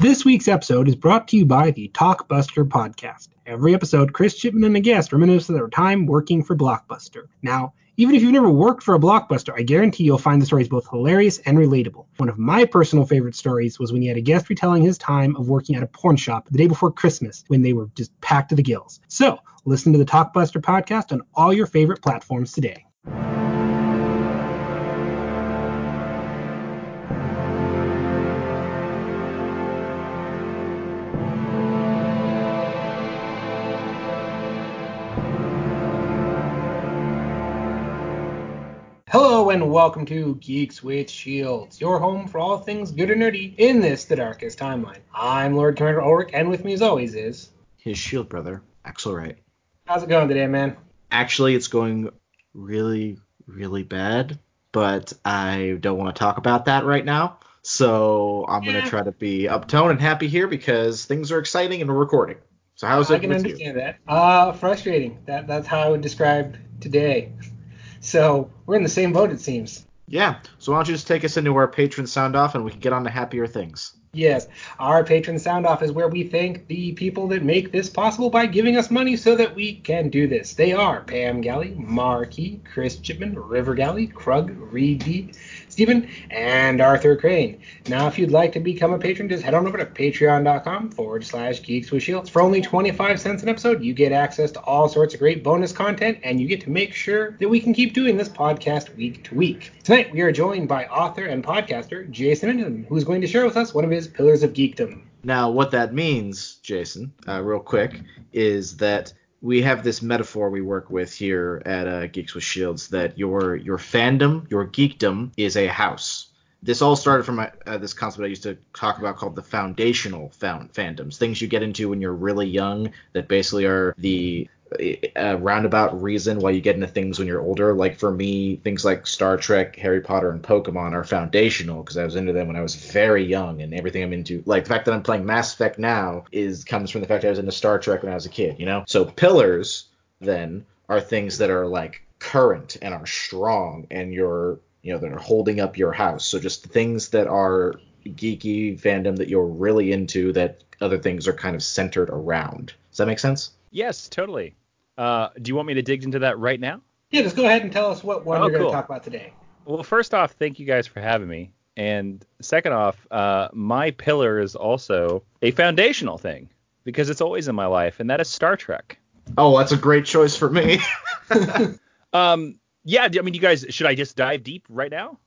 This week's episode is brought to you by the Talkbuster podcast. Every episode, Chris Chipman and a guest reminisce of their time working for Blockbuster. Now, even if you've never worked for a Blockbuster, I guarantee you'll find the stories both hilarious and relatable. One of my personal favorite stories was when he had a guest retelling his time of working at a porn shop the day before Christmas when they were just packed to the gills. So, listen to the Talkbuster podcast on all your favorite platforms today. Hello and welcome to Geeks with Shields, your home for all things good and nerdy in this, the darkest timeline. I'm Lord Commander Ulric, and with me as always is his shield brother, Axle Wright. How's it going today, man? Actually, it's going really, really bad, but I don't want to talk about that right now. So I'm yeah. gonna try to be uptone and happy here because things are exciting and we're recording. So how's it? I can understand you? that. Uh, frustrating. That that's how I would describe today. So we're in the same boat, it seems. Yeah. So why don't you just take us into our patron sound off and we can get on to happier things. Yes, our patron sound off is where we thank the people that make this possible by giving us money so that we can do this. They are Pam Galley, Markey, Chris Chipman, River Galley, Krug, Reed Stephen, and Arthur Crane. Now, if you'd like to become a patron, just head on over to patreon.com forward slash geeks with shields. For only 25 cents an episode, you get access to all sorts of great bonus content, and you get to make sure that we can keep doing this podcast week to week. Tonight, we are joined by author and podcaster Jason who's going to share with us one of his pillars of geekdom. Now, what that means, Jason, uh, real quick, is that we have this metaphor we work with here at uh, Geeks with Shields that your your fandom, your geekdom, is a house. This all started from uh, this concept I used to talk about called the foundational found fandoms, things you get into when you're really young that basically are the a roundabout reason why you get into things when you're older. Like for me, things like Star Trek, Harry Potter, and Pokemon are foundational because I was into them when I was very young, and everything I'm into, like the fact that I'm playing Mass Effect now, is comes from the fact I was into Star Trek when I was a kid. You know, so pillars then are things that are like current and are strong, and you're you know that are holding up your house. So just things that are geeky fandom that you're really into that other things are kind of centered around. Does that make sense? Yes, totally. Uh, do you want me to dig into that right now? Yeah, just go ahead and tell us what one oh, you're cool. going to talk about today. Well, first off, thank you guys for having me. And second off, uh, my pillar is also a foundational thing because it's always in my life, and that is Star Trek. Oh, that's a great choice for me. um, yeah, I mean, you guys, should I just dive deep right now?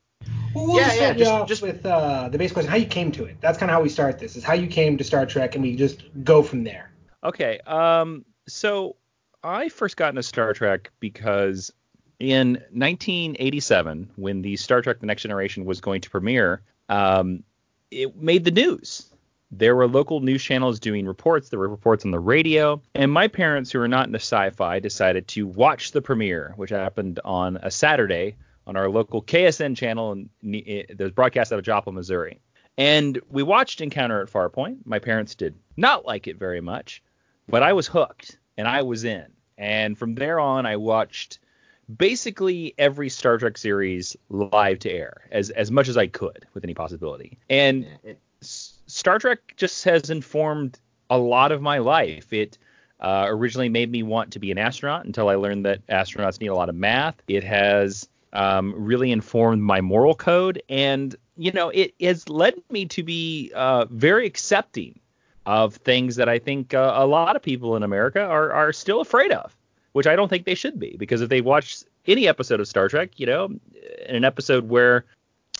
Well, we'll yeah, yeah, just, just with uh, the basic question, how you came to it. That's kind of how we start this. Is how you came to Star Trek, and we just go from there. Okay. Um, so I first got into Star Trek because in 1987, when the Star Trek: The Next Generation was going to premiere, um, it made the news. There were local news channels doing reports. There were reports on the radio, and my parents, who are not into sci-fi, decided to watch the premiere, which happened on a Saturday on our local KSN channel, and it was broadcast out of Joplin, Missouri. And we watched Encounter at Farpoint. My parents did not like it very much, but I was hooked and I was in. And from there on, I watched basically every Star Trek series live to air as as much as I could with any possibility. And Star Trek just has informed a lot of my life. It uh, originally made me want to be an astronaut until I learned that astronauts need a lot of math. It has um, really informed my moral code, and you know, it has led me to be uh, very accepting of things that I think uh, a lot of people in America are, are still afraid of, which I don't think they should be. Because if they watch any episode of Star Trek, you know, in an episode where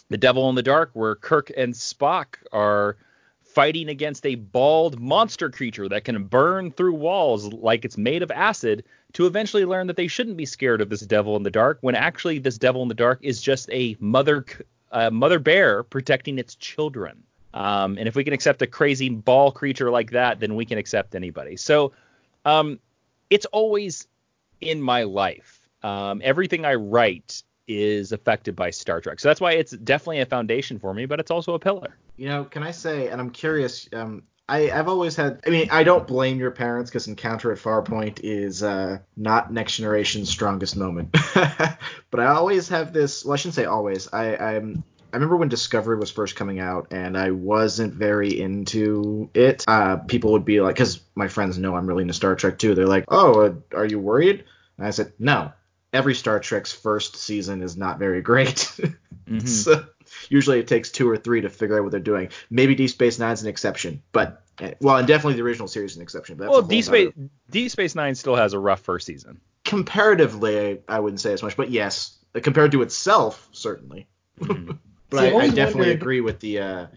the Devil in the Dark, where Kirk and Spock are fighting against a bald monster creature that can burn through walls like it's made of acid, to eventually learn that they shouldn't be scared of this Devil in the Dark, when actually this Devil in the Dark is just a mother, uh, mother bear protecting its children. Um, and if we can accept a crazy ball creature like that, then we can accept anybody. So um, it's always in my life. Um, everything I write is affected by Star Trek. So that's why it's definitely a foundation for me, but it's also a pillar. You know, can I say, and I'm curious, um, I, have always had. I mean, I don't blame your parents because Encounter at Farpoint is uh, not Next Generation's strongest moment. but I always have this. Well, I shouldn't say always. I, I'm I remember when Discovery was first coming out, and I wasn't very into it. Uh, people would be like, because my friends know I'm really into Star Trek too. They're like, "Oh, uh, are you worried?" And I said, "No. Every Star Trek's first season is not very great. mm-hmm. so usually it takes two or three to figure out what they're doing. Maybe Deep Space Nine's an exception, but eh, well, and definitely the original series is an exception. But well, Deep Space Deep Space Nine still has a rough first season. Comparatively, I wouldn't say as much, but yes, compared to itself, certainly. Mm-hmm. but I, I, definitely wondered... agree with the uh,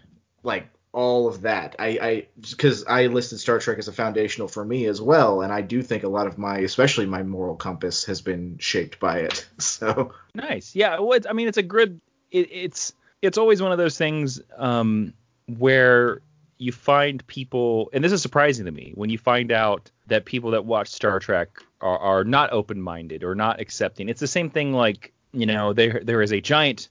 like all of that. I, I because I listed Star Trek as a foundational for me as well, and I do think a lot of my, especially my moral compass, has been shaped by it. So nice, yeah. Well, I mean, it's a good. It, it's it's always one of those things um, where you find people, and this is surprising to me, when you find out that people that watch Star Trek are, are not open-minded or not accepting. It's the same thing like you know there there is a giant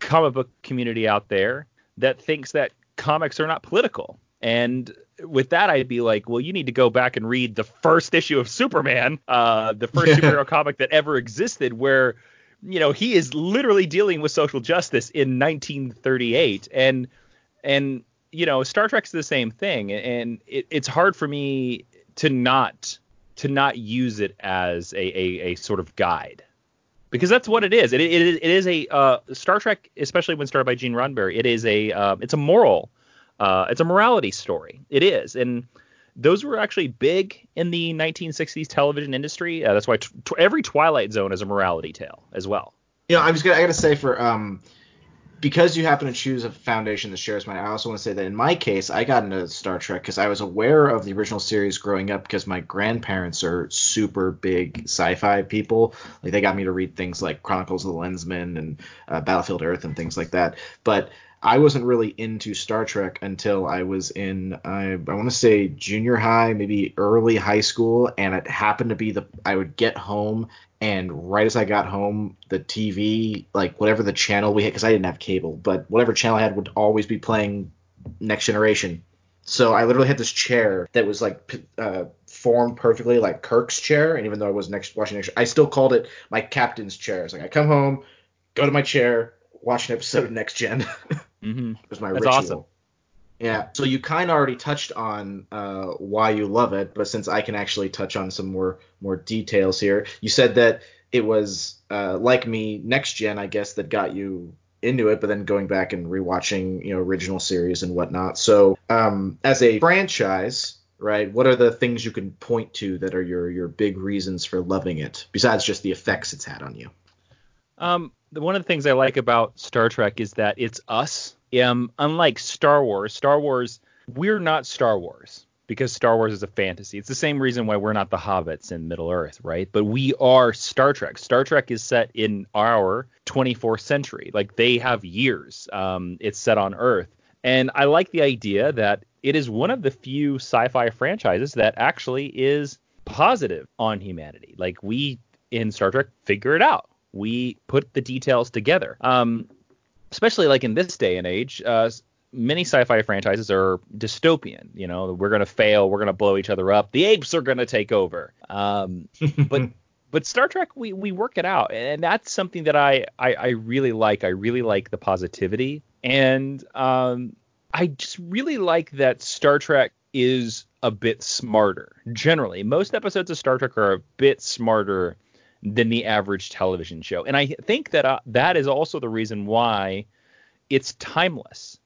comic book community out there that thinks that comics are not political. And with that, I'd be like, well, you need to go back and read the first issue of Superman, uh, the first superhero comic that ever existed, where you know he is literally dealing with social justice in 1938, and and you know Star Trek's the same thing, and it, it's hard for me to not to not use it as a, a, a sort of guide because that's what it is. It, it, it is a uh, Star Trek, especially when started by Gene Roddenberry. It is a uh, it's a moral, uh, it's a morality story. It is, and those were actually big in the 1960s television industry. Uh, that's why t- t- every Twilight Zone is a morality tale as well. You know, I'm just gonna I gotta say for um because you happen to choose a foundation that shares mine, I also want to say that in my case, I got into Star Trek because I was aware of the original series growing up because my grandparents are super big sci-fi people. Like they got me to read things like Chronicles of the Lensman and uh, Battlefield Earth and things like that. But I wasn't really into Star Trek until I was in I, I want to say junior high, maybe early high school, and it happened to be the I would get home and right as I got home, the TV, like whatever the channel we had, because I didn't have cable, but whatever channel I had would always be playing Next Generation. So I literally had this chair that was like uh, formed perfectly like Kirk's chair, and even though I was next watching next, I still called it my captain's chair. It's like I come home, go to my chair, watch an episode of Next Gen. mm-hmm. it was my That's ritual. awesome. Yeah. So you kind of already touched on uh, why you love it, but since I can actually touch on some more more details here, you said that it was uh, like me, next gen, I guess, that got you into it, but then going back and rewatching, you know, original series and whatnot. So, um, as a franchise, right, what are the things you can point to that are your your big reasons for loving it, besides just the effects it's had on you? Um, one of the things I like about Star Trek is that it's us um, unlike Star Wars, Star Wars, we're not Star Wars because Star Wars is a fantasy. It's the same reason why we're not the hobbits in Middle Earth, right? But we are Star Trek. Star Trek is set in our 24th century. Like they have years. Um, it's set on Earth. And I like the idea that it is one of the few sci-fi franchises that actually is positive on humanity. Like we in Star Trek figure it out. We put the details together. Um, especially like in this day and age, uh, many sci-fi franchises are dystopian. You know, we're gonna fail, we're gonna blow each other up, the apes are gonna take over. Um, but but Star Trek, we we work it out, and that's something that I I, I really like. I really like the positivity, and um, I just really like that Star Trek is a bit smarter. Generally, most episodes of Star Trek are a bit smarter than the average television show. And I think that uh, that is also the reason why it's timeless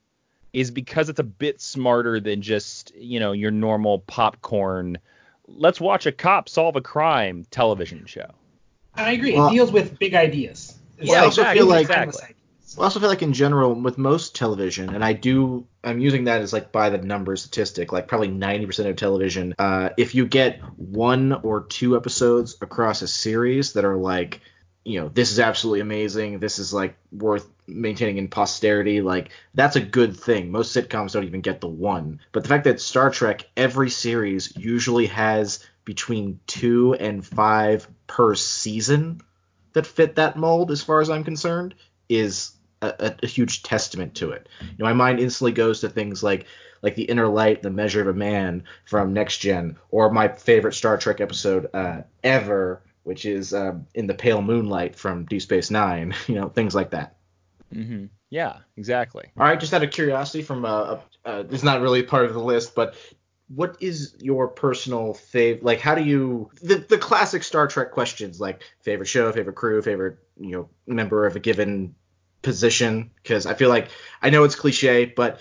is because it's a bit smarter than just, you know, your normal popcorn let's watch a cop solve a crime television show. I agree. Well, it deals with big ideas. yeah, I also exactly, feel like exactly. I also feel like in general with most television, and I do I'm using that as like by the number statistic, like probably 90% of television. Uh, if you get one or two episodes across a series that are like, you know, this is absolutely amazing, this is like worth maintaining in posterity, like that's a good thing. Most sitcoms don't even get the one. But the fact that Star Trek, every series usually has between two and five per season that fit that mold, as far as I'm concerned, is a, a, huge testament to it. You know, my mind instantly goes to things like like the inner light, the measure of a man from Next Gen, or my favorite Star Trek episode uh, ever, which is um, in the pale moonlight from Deep Space Nine. You know, things like that. Mm-hmm. Yeah, exactly. All right, just out of curiosity, from uh, uh, it's not really part of the list, but what is your personal favorite? Like, how do you the the classic Star Trek questions, like favorite show, favorite crew, favorite you know member of a given position? Because I feel like I know it's cliche, but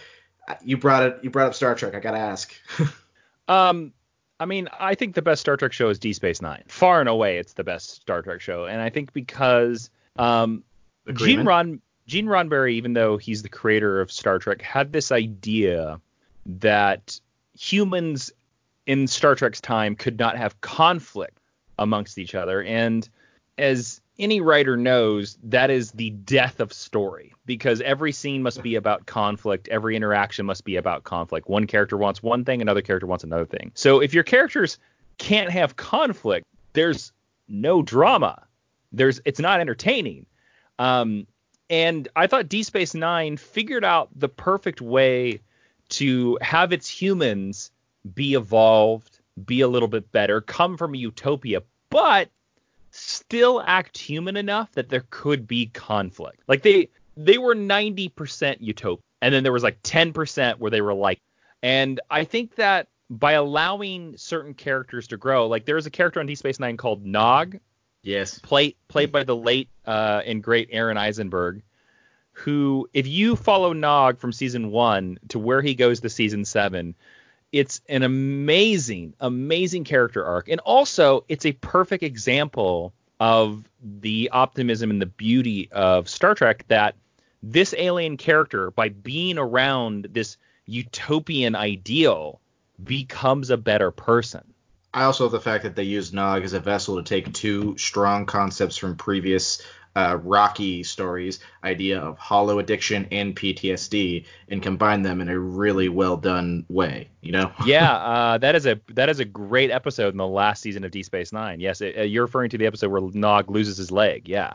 you brought it you brought up Star Trek. I gotta ask. um, I mean, I think the best Star Trek show is D Space Nine. Far and away, it's the best Star Trek show, and I think because um, Gene Ron Gene Roddenberry, even though he's the creator of Star Trek, had this idea that humans in Star Trek's time could not have conflict amongst each other. And as any writer knows, that is the death of story because every scene must be about conflict. Every interaction must be about conflict. One character wants one thing, another character wants another thing. So if your characters can't have conflict, there's no drama. There's it's not entertaining. Um, and I thought D Space Nine figured out the perfect way to have its humans be evolved, be a little bit better, come from a utopia, but still act human enough that there could be conflict. Like they they were 90% utopia, and then there was like 10% where they were like and I think that by allowing certain characters to grow, like there is a character on D Space Nine called Nog. Yes. Played played by the late uh, and great Aron Eisenberg who, if you follow Nog from season one to where he goes to season seven, it's an amazing, amazing character arc. And also, it's a perfect example of the optimism and the beauty of Star Trek that this alien character, by being around this utopian ideal, becomes a better person. I also love the fact that they use Nog as a vessel to take two strong concepts from previous uh, Rocky stories idea of holo addiction and PTSD and combine them in a really well done way. You know? yeah, uh, that is a that is a great episode in the last season of D Space Nine. Yes, it, uh, you're referring to the episode where Nog loses his leg. Yeah.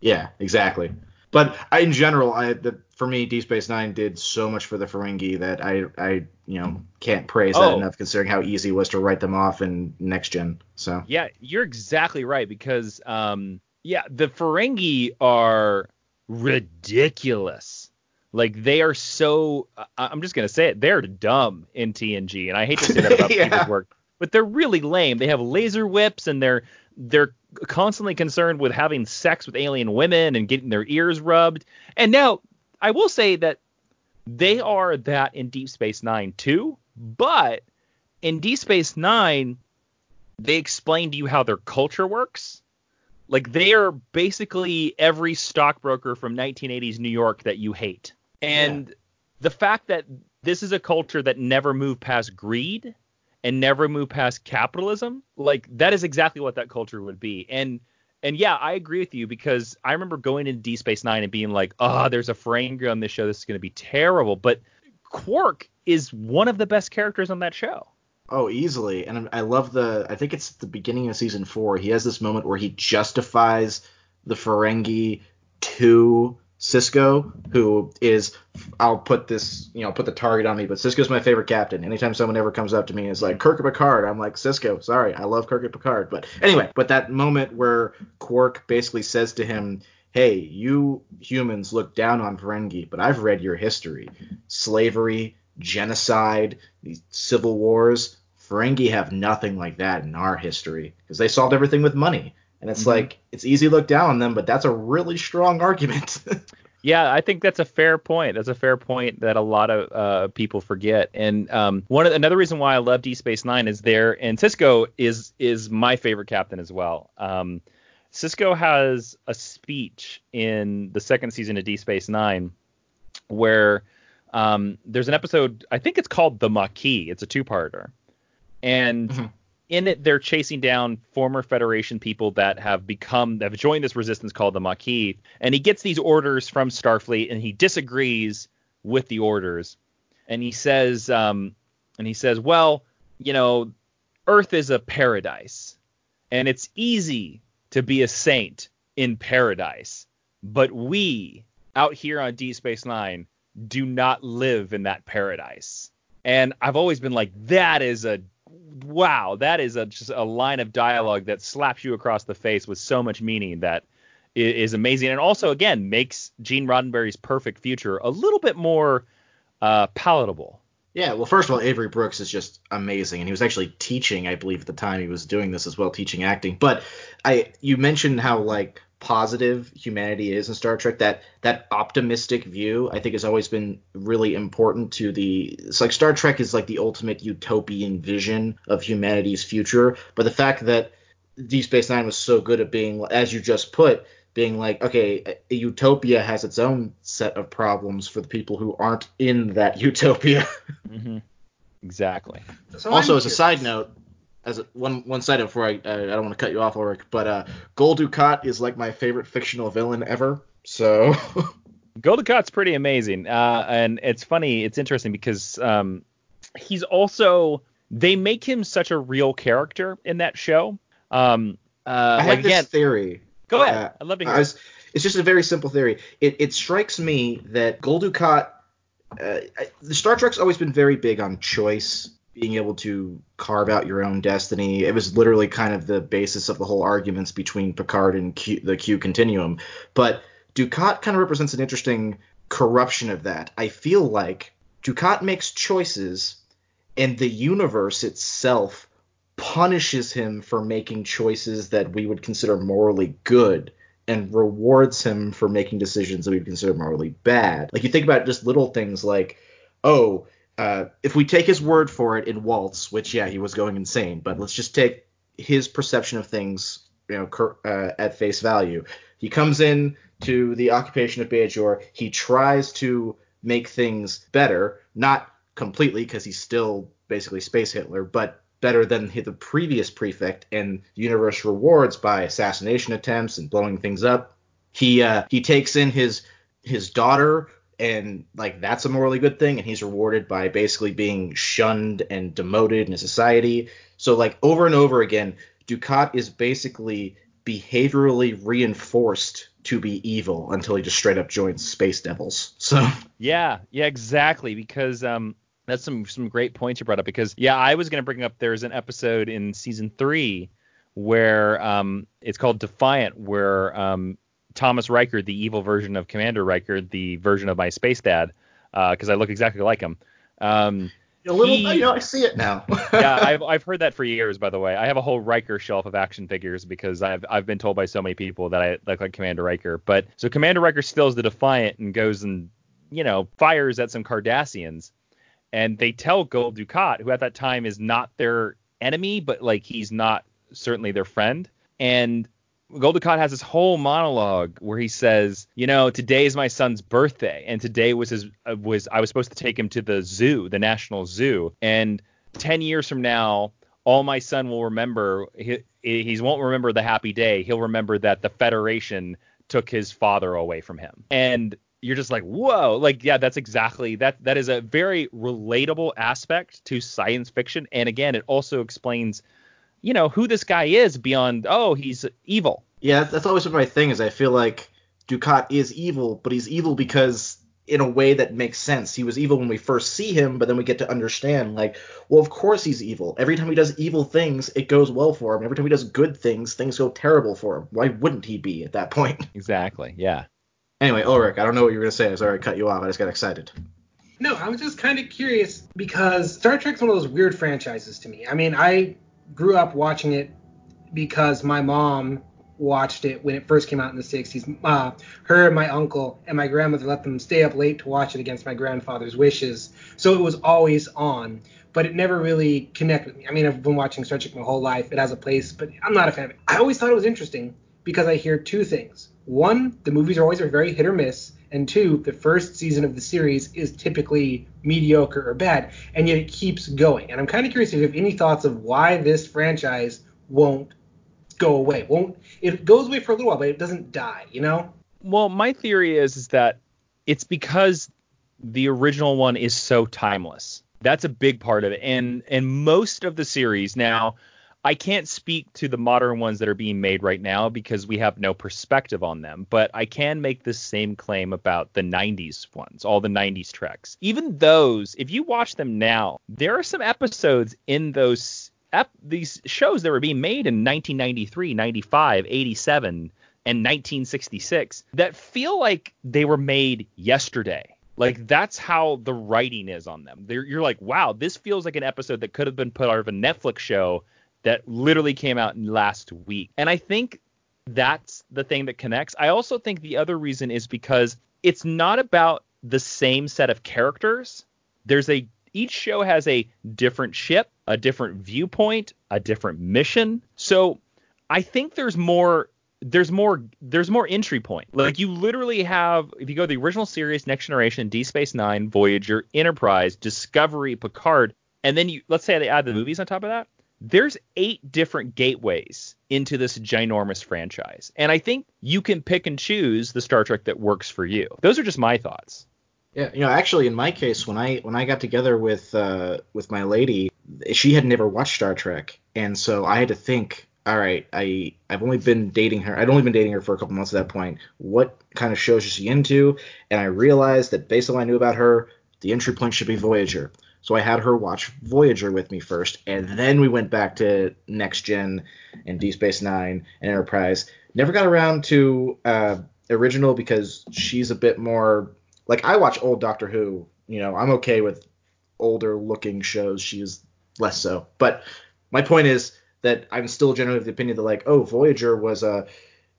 Yeah, exactly. But I, in general, I the, for me, D Space Nine did so much for the Ferengi that I I you know can't praise oh. that enough, considering how easy it was to write them off in next gen. So yeah, you're exactly right because um yeah, the Ferengi are ridiculous. Like they are so I'm just gonna say it, they're dumb in TNG, and I hate to say that about yeah. people's work, but they're really lame. They have laser whips and they're they're constantly concerned with having sex with alien women and getting their ears rubbed. And now I will say that they are that in Deep Space Nine too, but in Deep Space Nine, they explain to you how their culture works like they are basically every stockbroker from 1980s New York that you hate. And yeah. the fact that this is a culture that never moved past greed and never moved past capitalism, like that is exactly what that culture would be. And and yeah, I agree with you because I remember going into D Space Nine and being like, oh, there's a Ferengi on this show. This is going to be terrible. But Quark is one of the best characters on that show. Oh, easily. And I love the. I think it's the beginning of season four. He has this moment where he justifies the Ferengi to Sisko, who is. I'll put this. You know, put the target on me, but Sisko's my favorite captain. Anytime someone ever comes up to me and is like Kirk Picard, I'm like Sisko. Sorry, I love Kirk Picard. But anyway, but that moment where Quark basically says to him, hey, you humans look down on Ferengi, but I've read your history. Slavery, genocide, these civil wars. Ferengi have nothing like that in our history because they solved everything with money. And it's mm-hmm. like it's easy to look down on them, but that's a really strong argument. yeah, I think that's a fair point. That's a fair point that a lot of uh, people forget. And um, one of, another reason why I love D Space Nine is there, and Sisko is is my favorite captain as well. Um, Sisko has a speech in the second season of D Space Nine where um, there's an episode, I think it's called The Maquis. It's a two-parter, and mm-hmm. in it they're chasing down former Federation people that have become that have joined this resistance called the Maquis, and he gets these orders from Starfleet, and he disagrees with the orders, and he says, um, and he says, well, you know, Earth is a paradise, and it's easy to be a saint in paradise, but we out here on D Space Nine do not live in that paradise. And I've always been like, that is a wow, that is a just a line of dialogue that slaps you across the face with so much meaning that is, amazing, and also again makes Gene Roddenberry's perfect future a little bit more uh, palatable. Yeah, well, first of all, Avery Brooks is just amazing, and he was actually teaching, I believe, at the time he was doing this as well, teaching acting. But I, you mentioned how like positive humanity is in Star Trek. That that optimistic view, I think, has always been really important to the. It's like Star Trek is like the ultimate utopian vision of humanity's future. But the fact that Deep Space Nine was so good at being, as you just put, being like, okay, a utopia has its own set of problems for the people who aren't in that utopia. mm-hmm. Exactly. So also, as a side note, as a, one one side before I I don't want to cut you off, Ulric, but uh, Dukat is like my favorite fictional villain ever. So. Dukat's pretty amazing, uh, and it's funny. It's interesting because um, he's also they make him such a real character in that show. Um, uh, I have this theory. Go ahead. Uh, I'd love to hear. Was, it's just a very simple theory. It, it strikes me that Dukat, uh, the Star Trek's always been very big on choice, being able to carve out your own destiny. It was literally kind of the basis of the whole arguments between Picard and Q, the Q continuum. But Dukat kind of represents an interesting corruption of that. I feel like Dukat makes choices, and the universe itself punishes him for making choices that we would consider morally good and rewards him for making decisions that we would consider morally bad. Like you think about just little things like, oh, uh, if we take his word for it in Waltz, which yeah, he was going insane, but let's just take his perception of things, you know, uh, at face value. He comes in to the occupation of Bajor. He tries to make things better, not completely because he's still basically space Hitler, but better than the previous prefect, and the universe rewards by assassination attempts and blowing things up. He uh, he takes in his his daughter, and like that's a morally good thing, and he's rewarded by basically being shunned and demoted in society. So like over and over again, Dukat is basically behaviorally reinforced to be evil until he just straight up joins Space Devils. So yeah, yeah, exactly. Because um, that's some some great points you brought up because yeah, I was going to bring up there's an episode in season three where um, it's called Defiant, where um, Thomas Riker, the evil version of Commander Riker, the version of my space dad, because uh, I look exactly like him. Um, a little, he, you know, I see it now. yeah, I've I've heard that for years. By the way, I have a whole Riker shelf of action figures because I've I've been told by so many people that I look like Commander Riker. But so Commander Riker steals the Defiant and goes and you know fires at some Cardassians and they tell Gul Dukat, who at that time is not their enemy, but like he's not certainly their friend. And Dukat has this whole monologue where he says, you know, today is my son's birthday, and today was his uh, was I was supposed to take him to the zoo, the national zoo, and ten years from now, all my son will remember he he won't remember the happy day. He'll remember that the Federation took his father away from him. And you're just like, whoa, like yeah, that's exactly that. That is a very relatable aspect to science fiction, and again, it also explains, you know, who this guy is beyond. Oh, he's evil. Yeah, that's always been my thing. Is I feel like Dukat is evil, but he's evil because in a way that makes sense. He was evil when we first see him, but then we get to understand, like, well, of course he's evil. Every time he does evil things, it goes well for him. Every time he does good things, things go terrible for him. Why wouldn't he be at that point? Exactly. Yeah. Anyway, Ulric, I don't know what you were gonna say. I sorry I cut you off. I just got excited. No, I was just kind of curious because Star Trek's one of those weird franchises to me. I mean, I grew up watching it because my mom watched it when it first came out in the 60s. Uh, her and my uncle and my grandmother let them stay up late to watch it against my grandfather's wishes. So it was always on, but it never really connected me. I mean, I've been watching Star Trek my whole life. It has a place, but I'm not a fan of it. I always thought it was interesting because I hear two things. One, the movies are always very hit or miss, and two, the first season of the series is typically mediocre or bad, and yet it keeps going. And I'm kind of curious if you have any thoughts of why this franchise won't go away. Won't it goes away for a little while, but it doesn't die, you know? Well, my theory is is that it's because the original one is so timeless. That's a big part of it. And and most of the series now I can't speak to the modern ones that are being made right now because we have no perspective on them, but I can make the same claim about the 90s ones, all the 90s treks. Even those, if you watch them now, there are some episodes in those ep- these shows that were being made in 1993, 95, 87 and 1966 that feel like they were made yesterday. Like that's how the writing is on them. They're, you're like, wow, this feels like an episode that could have been put out of a Netflix show that literally came out last week. And I think that's the thing that connects. I also think the other reason is because it's not about the same set of characters. There's a each show has a different ship, a different viewpoint, a different mission. So I think there's more there's more there's more entry point. Like you literally have if you go to the original series, Next Generation, D Space Nine, Voyager, Enterprise, Discovery, Picard, and then you let's say they add the movies on top of that. There's eight different gateways into this ginormous franchise. And I think you can pick and choose the Star Trek that works for you. Those are just my thoughts. Yeah, you know, actually, in my case, when I when I got together with uh, with my lady, she had never watched Star Trek, and so I had to think. All right, I I've only been dating her. I'd only been dating her for a couple months at that point. What kind of shows is she into? And I realized that based on what I knew about her, the entry point should be Voyager. So I had her watch Voyager with me first, and then we went back to Next Gen and Deep Space Nine and Enterprise. Never got around to uh, original because she's a bit more like I watch old Doctor Who. You know, I'm okay with older looking shows. She's less so. But my point is that I'm still generally of the opinion that like, oh, Voyager was a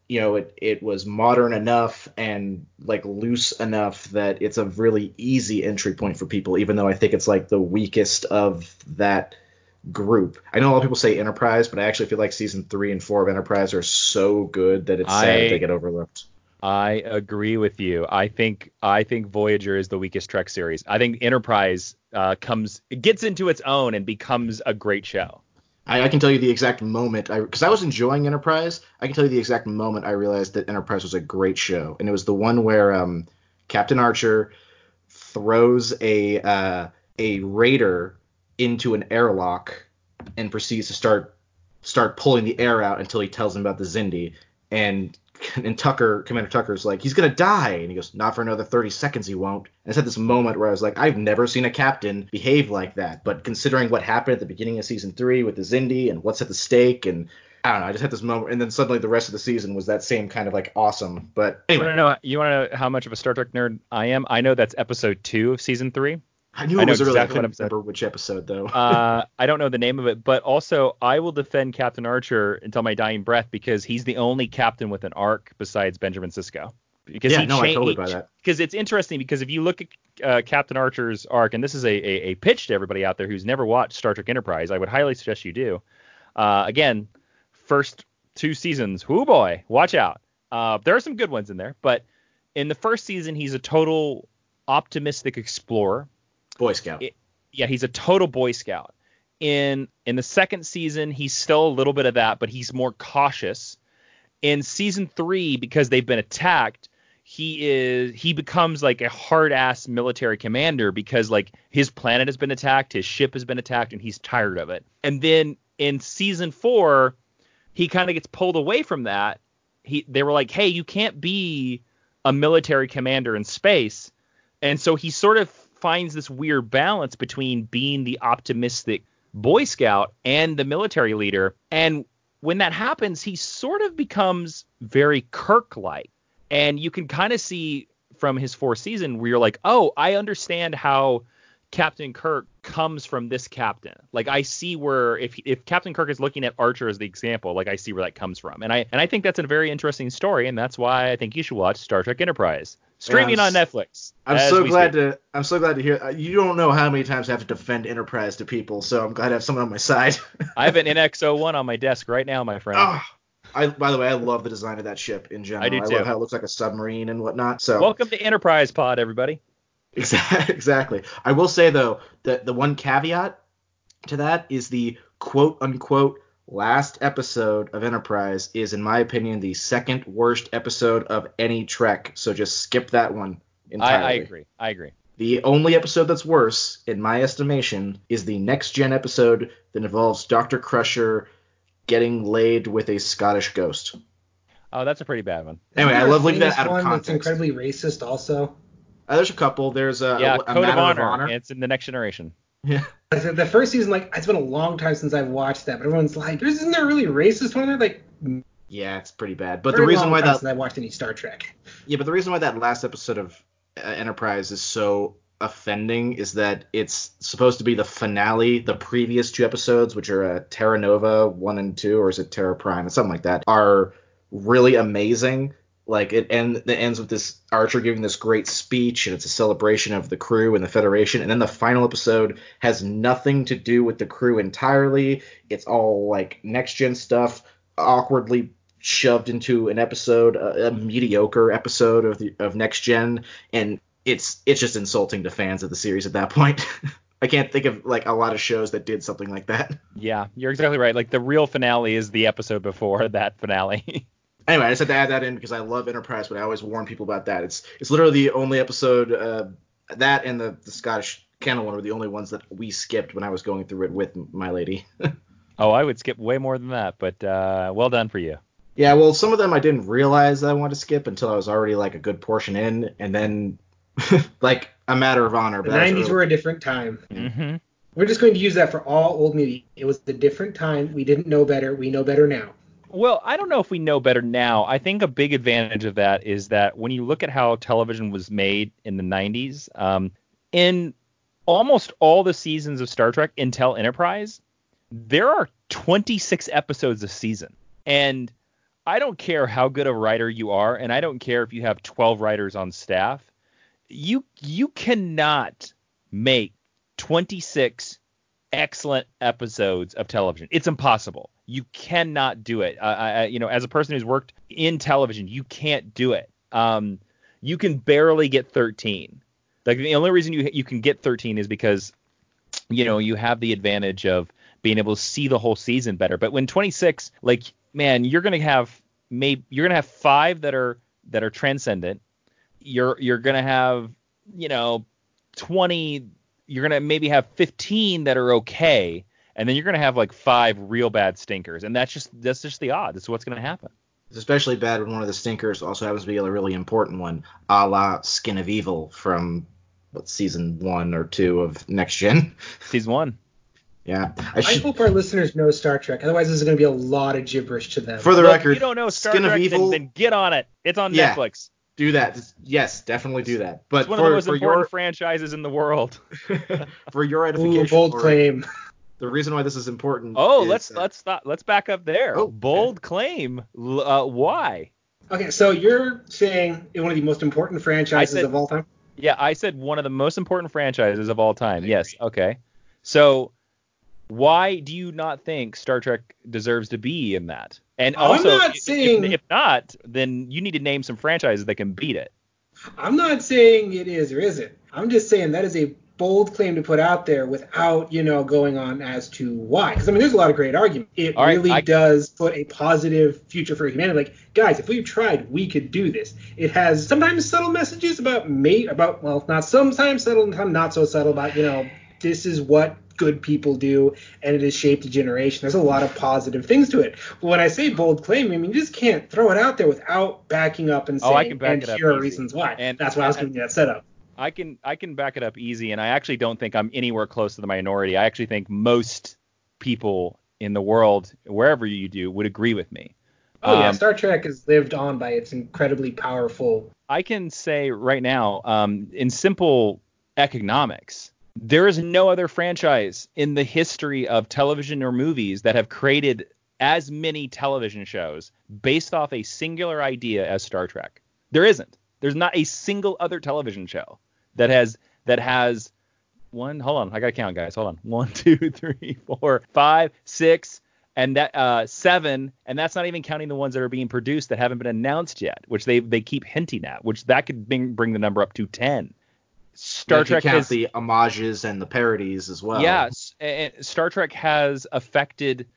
you know, it, it was modern enough and like loose enough that it's a really easy entry point for people, even though I think it's like the weakest of that group. I know a lot of people say Enterprise, but I actually feel like season three and four of Enterprise are so good that it's sad I, they get overlooked. I agree with you. I think I think Voyager is the weakest Trek series. I think Enterprise uh, comes gets into its own and becomes a great show. I, I can tell you the exact moment I because I was enjoying Enterprise. I can tell you the exact moment I realized that Enterprise was a great show, and it was the one where um, Captain Archer throws a uh, a raider into an airlock and proceeds to start start pulling the air out until he tells him about the Xindi. And and Tucker, Commander Tucker's like, he's gonna die, and he goes, not for another 30 seconds, he won't. And it's at this moment where I was like, I've never seen a captain behave like that. But considering what happened at the beginning of season three with the Xindi and what's at the stake, and I don't know, I just had this moment, and then suddenly the rest of the season was that same kind of like awesome. But anyway, you want to know, you want to know how much of a Star Trek nerd I am? I know that's episode two of season three. I knew it I was exactly early. I couldn't remember which episode though. uh, I don't know the name of it, but also I will defend Captain Archer until my dying breath because he's the only captain with an arc besides Benjamin Sisko. Because yeah, he no, cha- I totally buy that. Because it's interesting because if you look at uh, Captain Archer's arc, and this is a, a, a, pitch to everybody out there who's never watched Star Trek Enterprise, I would highly suggest you do. Uh, again, first two seasons, whoo boy, watch out. Uh, there are some good ones in there, but in the first season, he's a total optimistic explorer Boy Scout. It, yeah, he's a total Boy Scout. In in the second season, he's still a little bit of that, but he's more cautious. In season three, because they've been attacked, he is he becomes like a hard ass military commander because like his planet has been attacked, his ship has been attacked, and he's tired of it. And then in season four, he kind of gets pulled away from that. He they were like, hey, you can't be a military commander in space. And so he sort of finds this weird balance between being the optimistic Boy Scout and the military leader. And when that happens, he sort of becomes very Kirk like. And you can kind of see from his fourth season where you're like, oh, I understand how Captain Kirk comes from this captain. Like I see where if if Captain Kirk is looking at Archer as the example, like I see where that comes from. And I and I think that's a very interesting story, and that's why I think you should watch Star Trek Enterprise streaming yeah, on Netflix. I'm so glad speak. to I'm so glad to hear. Uh, you don't know how many times I have to defend Enterprise to people, so I'm glad to have someone on my side. I have an NX01 on my desk right now, my friend. Oh, I, by the way, I love the design of that ship in general. I do too. I love how it looks like a submarine and whatnot. So welcome to Enterprise Pod, everybody. Exactly. I will say though that the one caveat to that is the quote unquote last episode of Enterprise is, in my opinion, the second worst episode of any Trek. So just skip that one entirely. I, I agree. I agree. The only episode that's worse, in my estimation, is the next gen episode that involves Doctor Crusher getting laid with a Scottish ghost. Oh, that's a pretty bad one. Anyway, I love leaving that out of context. That's incredibly racist, also. Uh, there's a couple. There's a, yeah, a, a Code of honor. of honor. It's in the next generation. Yeah. The first season, like, it's been a long time since I've watched that, but everyone's like, "Isn't there really racist one there?" Like, Yeah, it's pretty bad. But the reason long why time that since I watched any Star Trek. yeah, but the reason why that last episode of uh, Enterprise is so offending is that it's supposed to be the finale. The previous two episodes, which are uh, Terra Nova one and two, or is it Terra Prime, or something like that, are really amazing. Like it end it ends with this Archer giving this great speech, and it's a celebration of the crew and the Federation. And then the final episode has nothing to do with the crew entirely. It's all like next gen stuff, awkwardly shoved into an episode, a, a mediocre episode of the of next gen, and it's it's just insulting to fans of the series at that point. I can't think of like a lot of shows that did something like that. Yeah, you're exactly right. Like the real finale is the episode before that finale. Anyway, I just had to add that in because I love Enterprise, but I always warn people about that. It's it's literally the only episode uh, that and the, the Scottish Kennel one were the only ones that we skipped when I was going through it with my lady. oh, I would skip way more than that, but uh, well done for you. yeah, well, some of them I didn't realize that I wanted to skip until I was already like a good portion in, and then like a matter of honor. The but that was 90s early. were a different time. Mm-hmm. We're just going to use that for all old media. It was a different time. We didn't know better. We know better now. Well, I don't know if we know better now. I think a big advantage of that is that when you look at how television was made in the 90s, um, in almost all the seasons of Star Trek Intel Enterprise, there are 26 episodes a season. And I don't care how good a writer you are, and I don't care if you have 12 writers on staff. You you cannot make 26 excellent episodes of television. It's impossible. You cannot do it. I, I, you know, as a person who's worked in television, you can't do it. Um, you can barely get 13. Like the only reason you you can get 13 is because you know you have the advantage of being able to see the whole season better. But when 26, like man, you're gonna have maybe you're gonna have five that are that are transcendent. You're you're gonna have you know 20 you're gonna maybe have 15 that are okay, and then you're gonna have like five real bad stinkers, and that's just that's just the odds. That's what's gonna happen. It's especially bad when one of the stinkers also happens to be a really important one, a la Skin of Evil from what season one or two of Next Gen. Season one. Yeah, I I hope our listeners know Star Trek. Otherwise, this is going to be a lot of gibberish to them. For the Look, record, you don't know Star Skin Trek, of Evil. then, then get on it. It's on Yeah. Netflix. do that. Yes, definitely do that. But It's one for, of the most important your franchises in the world. for your Ooh, edification, bold or claim. The reason why this is important. Oh, is let's that- let's stop. Let's back up there. Oh, Bold claim. Uh, why? Okay, so you're saying it's one of the most important franchises said- of all time? Yeah, I said one of the most important franchises of all time. Yes. Okay. So why do you not think Star Trek deserves to be in that? And I'm also, not if- saying- if, if not, then you need to name some franchises that can beat it. I'm not saying it is or isn't. I'm just saying that is a bold claim to put out there without, you know, going on as to why. Because I mean, there's a lot of great argument. It right, really I- does put a positive future for humanity. Like, guys, if we tried, we could do this. It has sometimes subtle messages about mate about well, not sometimes subtle, and sometimes not so subtle about you know, this is what good people do, and it has shaped a generation. There's a lot of positive things to it. But when I say bold claim, I mean you just can't throw it out there without backing up and Oh, saying, I can back and here are reasons why. And- That's why I was giving you that setup. I can I can back it up easy, and I actually don't think I'm anywhere close to the minority. I actually think most people in the world, wherever you do, would agree with me. Oh yeah, Um, Star Trek has lived on by its incredibly powerful. I can say right now, um, in simple economics, there is no other franchise in the history of television or movies that have created as many television shows based off a singular idea as Star Trek. There isn't. There's not a single other television show that has that has one. Hold on, I gotta count, guys. Hold on. One, two, three, four, five, six, and that uh, seven, and that's not even counting the ones that are being produced that haven't been announced yet, which they they keep hinting at, which that could bring bring the number up to ten. Star Trek has the homages and the parodies as well. Yes, Star Trek has affected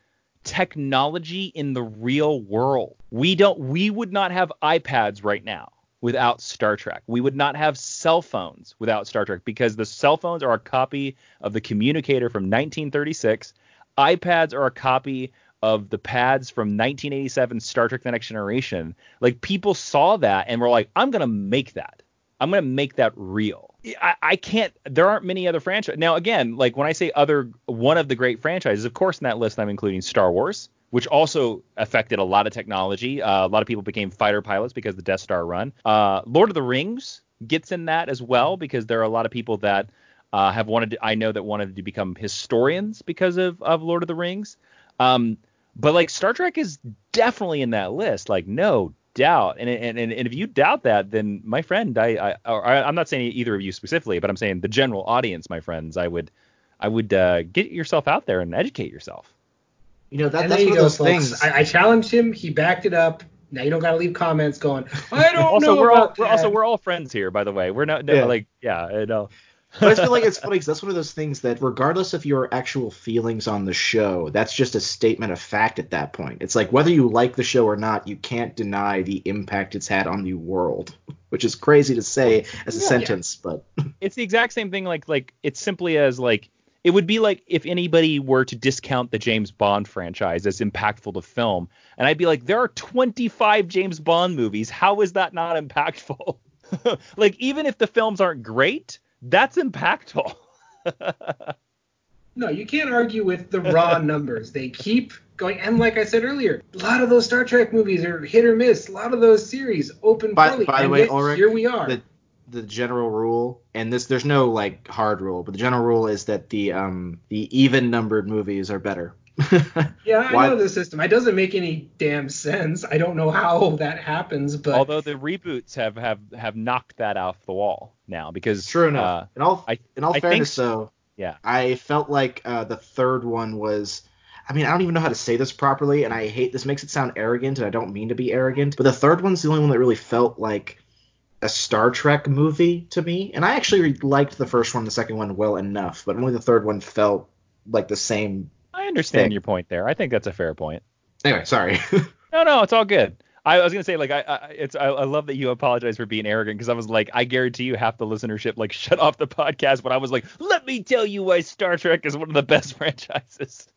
technology in the real world. We don't we would not have iPads right now without Star Trek. We would not have cell phones without Star Trek because the cell phones are a copy of the communicator from 1936. iPads are a copy of the pads from 1987 Star Trek The Next Generation. Like people saw that and were like, I'm going to make that. I'm going to make that real. I, I can't. There aren't many other franchises. Now, again, like when I say other, one of the great franchises, of course, in that list I'm including Star Wars, which also affected a lot of technology. Uh, a lot of people became fighter pilots because the Death Star run. Uh, Lord of the Rings gets in that as well because there are a lot of people that uh, have wanted. To, I know that wanted to become historians because of of Lord of the Rings. Um, but like Star Trek is definitely in that list. Like no doubt. And and and, and if you doubt that, then my friend, I, I or I, I'm not saying either of you specifically, but I'm saying the general audience, my friends, I would I would uh, get yourself out there and educate yourself. You know that, that's one of those folks. things. I, I challenged him. He backed it up. Now you don't gotta leave comments going. I don't also, know we're all about we're also we're all friends here, by the way. We're not no, Yeah. like yeah, I know. but I feel like it's funny because that's one of those things that, regardless of your actual feelings on the show, that's just a statement of fact at that point. It's like whether you like the show or not, you can't deny the impact it's had on the world, which is crazy to say as a Yeah. sentence, but it's the exact same thing. Like like it's simply as like it would be like if anybody were to discount the James Bond franchise as impactful to film, and I'd be like, there are 25 James Bond movies. How is that not impactful? like even if the films aren't great, that's impactful. No, you can't argue with the raw numbers. They keep going, and like I said earlier, a lot of those Star Trek movies are hit or miss. A lot of those series open by, poorly. by the and way, yet Ulric, here we are. the the general rule, and this there's no like hard rule, but the general rule is that the um the even numbered movies are better. yeah, I why- know the system. It doesn't make any damn sense. I don't know how that happens, but Although the reboots have have have knocked that off the wall now because True enough. uh, in all I- in all I fairness, so. though, yeah. I felt like uh, the third one was. I mean, I don't even know how to say this properly, and I hate this makes it sound arrogant, and I don't mean to be arrogant. But the third one's the only one that really felt like a Star Trek movie to me, and I actually liked the first one, the second one well enough, but only the third one felt like the same. I understand Thing. your point there. I think that's a fair point. Anyway, sorry. No, no, it's all good. I was gonna say like I, I it's I, I love that you apologize for being arrogant because I was like I guarantee you half the listenership like shut off the podcast when I was like let me tell you why Star Trek is one of the best franchises.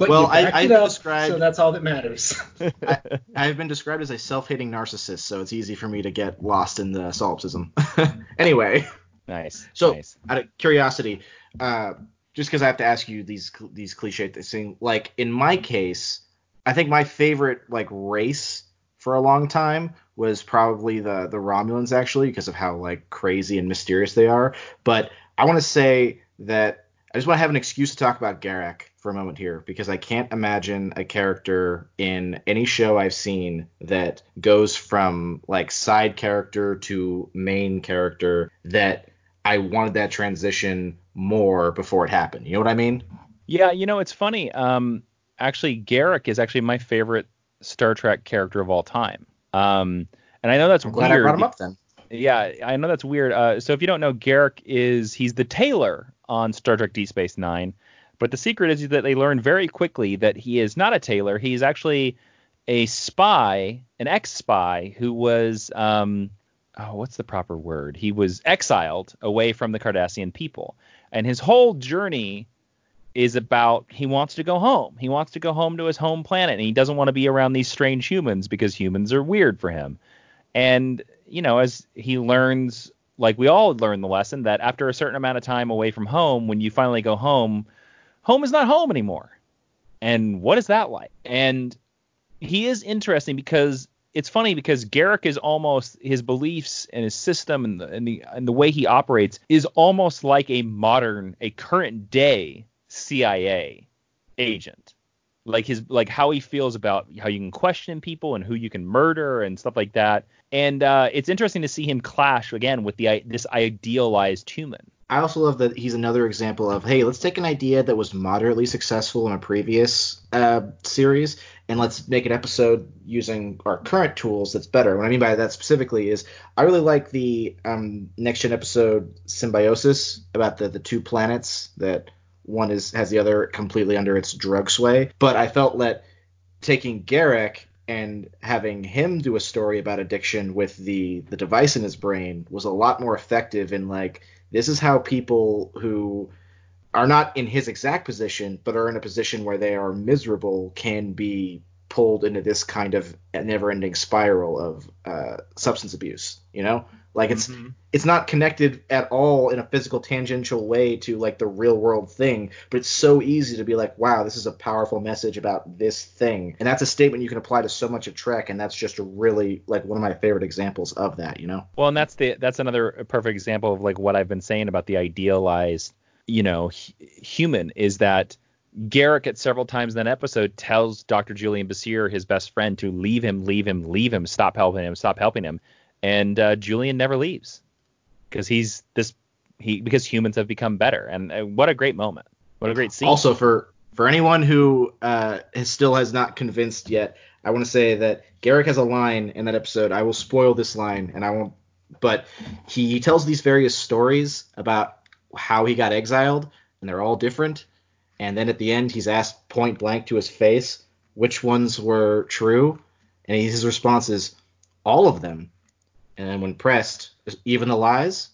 But well, you I- backed I it up, described- so that's all that matters. I've been described as a self-hating narcissist, so it's easy for me to get lost in the solipsism. anyway. nice. So, nice. out of curiosity, uh, just because I have to ask you these cl- these cliche things, like in my case, I think my favorite like race for a long time was probably the the Romulans actually because of how like crazy and mysterious they are. But I want to say that I just want to have an excuse to talk about Garak for a moment here because I can't imagine a character in any show I've seen that goes from like side character to main character that I wanted that transition more before it happened. You know what I mean? Yeah, you know it's funny. Um, actually Garak is actually my favorite Star Trek character of all time. Um, and I know that's I'm glad weird. I brought him up then. Yeah, I know that's weird. Uh, so if you don't know, Garak is he's the tailor on Star Trek Deep Space Nine, but the secret is that they learn very quickly that he is not a tailor. He's actually a spy, an ex-spy who was um, oh, what's the proper word? He was exiled away from the Cardassian people, and his whole journey is about he wants to go home. He wants to go home to his home planet, and he doesn't want to be around these strange humans because humans are weird for him. And you know, as he learns, like we all learn the lesson that after a certain amount of time away from home, when you finally go home, home is not home anymore. And what is that like? And he is interesting because it's funny because Garak is almost his beliefs and his system and the and the and the way he operates is almost like a modern, a current day CIA agent. Like his like how he feels about how you can question people and who you can murder and stuff like that. And uh, it's interesting to see him clash again with the this idealized human. I also love that he's another example of hey, let's take an idea that was moderately successful in a previous uh, series and let's make an episode using our current tools that's better. What I mean by that specifically is I really like the um, next gen episode Symbiosis about the the two planets that one is has the other completely under its drug sway. But I felt that taking Garak and having him do a story about addiction with the the device in his brain was a lot more effective in like this is how people who are not in his exact position but are in a position where they are miserable can be pulled into this kind of never-ending spiral of uh, substance abuse. You know, like it's Mhm. it's not connected at all in a physical tangential way to like the real world thing, but it's so easy to be like, wow, this is a powerful message about this thing, and that's a statement you can apply to so much of Trek, and that's just a really like one of my favorite examples of that. You know. Well, and that's the that's another perfect example of like what I've been saying about the idealized, you know, hu- human is that Garak at several times in that episode tells Dr. Julian Bashir, his best friend, to leave him, leave him, leave him, stop helping him, stop helping him, and uh, Julian never leaves because he's this he because humans have become better, and uh, what a great moment, what a great scene. Also, for for anyone who uh, has, still has not convinced yet, I want to say that Garak has a line in that episode. I will spoil this line, and I won't. But he, he tells these various stories about how he got exiled, and they're all different. And then at the end, he's asked point blank to his face which ones were true, and his response is all of them. And then when pressed, even the lies,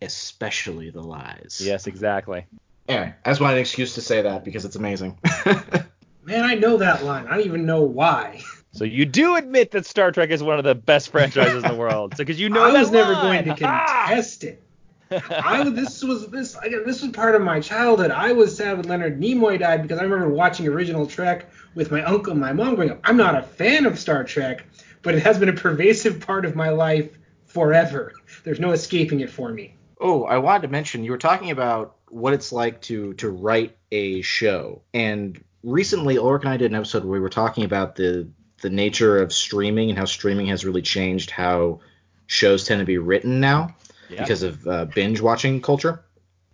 especially the lies. yes, exactly. Anyway, I just wanted an excuse to say that because it's amazing. Man, I know that line. I don't even know why. So you do admit that Star Trek is one of the best franchises in the world, so because you know I was never line. going to Ah! contest it. I this was this again. This was part of my childhood. I was sad when Leonard Nimoy died because I remember watching original Trek with my uncle and my mom growing up. I'm not a fan of Star Trek, but it has been a pervasive part of my life forever. There's no escaping it for me. oh, I wanted to mention you were talking about what it's like to to write a show, and recently Ulric and I did an episode where we were talking about the the nature of streaming and how streaming has really changed how shows tend to be written now Yeah. because of uh, binge watching culture.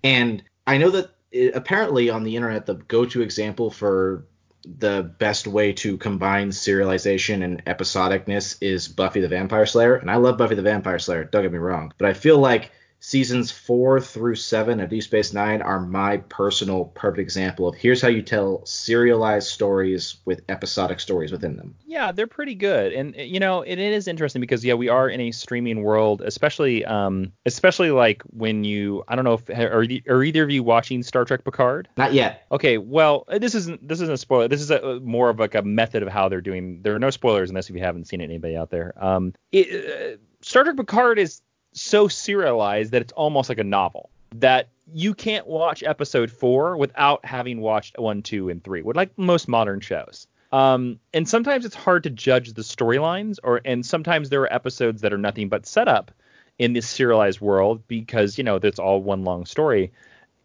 And I know that it, apparently on the internet, the go to example for the best way to combine serialization and episodicness is Buffy the Vampire Slayer. And I love Buffy the Vampire Slayer, don't get me wrong. But I feel like seasons four through seven of Deep Space Nine are my personal perfect example of here's how you tell serialized stories with episodic stories within them. Yeah, they're pretty good, and uh, you know, it, it is interesting because yeah, we are in a streaming world, especially um, especially like when you, I don't know if are, are either of you watching Star Trek Picard? Not yet. Okay, well, uh, this isn't this isn't a spoiler. This is a, a- more of like a method of how they're doing. There are no spoilers unless if you haven't seen it, anybody out there. Um, it, uh, Star Trek Picard is so serialized that it's almost like a novel. That you can't watch episode four without having watched one, two, and three. Like most modern shows. Um, and sometimes it's hard to judge the storylines, or and sometimes there are episodes that are nothing but setup in this serialized world because you know that's all one long story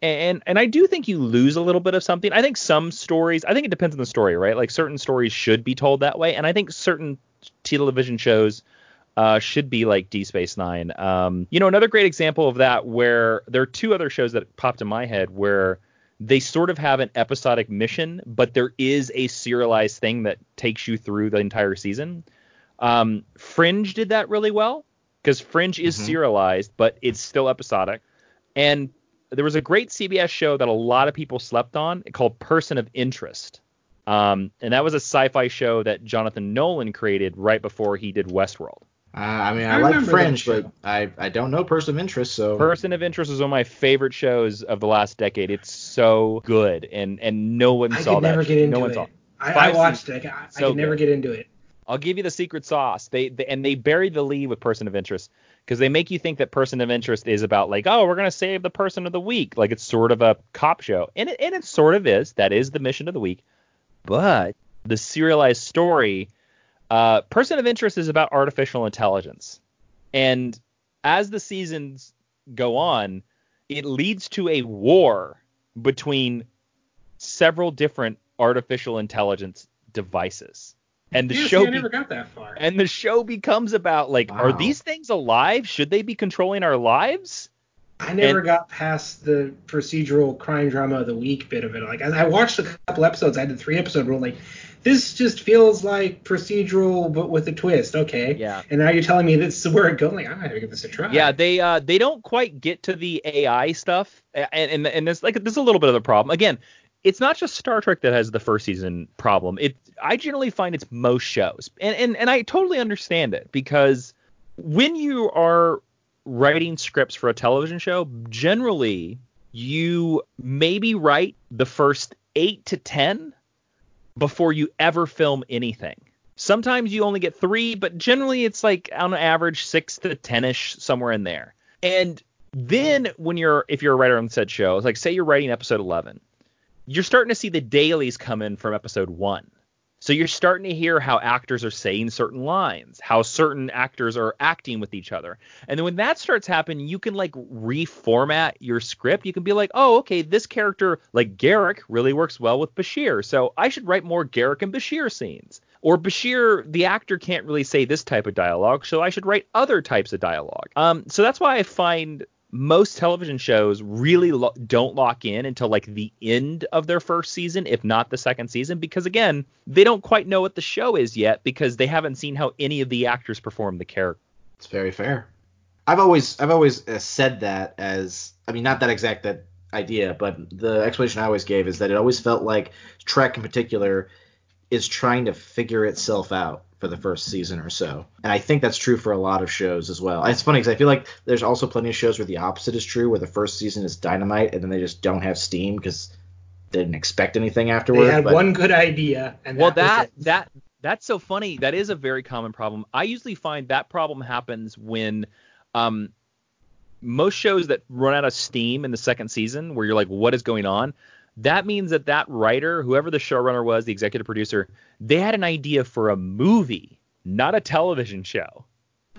and and I do think you lose a little bit of something. I think some stories, I think it depends on the story, right? Like certain stories should be told that way, and I think certain television shows uh, should be like D Space Nine. Um, you know, another great example of that where there are two other shows that popped in my head where they sort of have an episodic mission, but there is a serialized thing that takes you through the entire season. Um, Fringe did that really well because Fringe is Mhm. serialized, but it's still episodic. And there was a great CBS show that a lot of people slept on called Person of Interest. Um, and that was a sci-fi show that Jonathan Nolan created right before he did Westworld. Uh, I mean, I I, like remember Fringe, but I, I don't know Person of Interest, so Person of Interest is one of my favorite shows of the last decade. It's so good, and and no one I saw could that. never get into no one it. saw. I, I Five watched it. I, I So could never good. get into it. I'll give you the secret sauce. They, they and they buried the lead with person of interest because they make you think that person of interest is about like, oh, we're gonna save the person of the week, like it's sort of a cop show, and it, and it sort of is. That is the mission of the week, but the serialized story, uh, person of interest is about artificial intelligence, and as the seasons go on, it leads to a war between several different artificial intelligence devices. And the Yeah, see, show I be- never got that far. and the show becomes about like are these things alive? Should they be controlling our lives? I never And- got past the procedural crime drama of the week bit of it. Like I, I watched a couple episodes. I did three episode rule. Like this just feels like procedural but with a twist. Okay. Yeah. And now you're telling me this is where it goes. Like I'm gonna give this a try. Yeah, they uh they don't quite get to the AI stuff, and and and there's like there's a little bit of a problem. Again, it's not just Star Trek that has the first season problem. It I generally find it's most shows, and and and I totally understand it because when you are writing scripts for a television show, generally you maybe write the first eight to ten before you ever film anything. Sometimes you only get three, but generally it's like on average six to ten ish, somewhere in there. And then when you're if you're a writer on said show, like say you're writing episode 11, you're starting to see the dailies come in from episode one. So you're starting to hear how actors are saying certain lines, how certain actors are acting with each other. And then when that starts happening, you can like reformat your script. You can be like, oh, okay, this character, like Garak, really works well with Bashir. So I should write more Garak and Bashir scenes. Or Bashir, the actor can't really say this type of dialogue, so I should write other types of dialogue. Um, so that's why I find most television shows really lo- don't lock in until like the end of their first season, if not the second season, because again, they don't quite know what the show is yet because they haven't seen how any of the actors perform the character. It's very fair. I've always I've always uh, said that as I mean not that exact that idea, but the explanation I always gave is that it always felt like Trek in particular is trying to figure itself out for the first season or so. And I think that's true for a lot of shows as well. It's funny because I feel like there's also plenty of shows where the opposite is true, where the first season is dynamite and then they just don't have steam because they didn't expect anything afterwards. They had but- one good idea, and well, that, that that that's so funny. That is a very common problem. I usually find that problem happens when um most shows that run out of steam in the second season where you're like what is going on that means that that writer whoever the showrunner was the executive producer they had an idea for a movie not a television show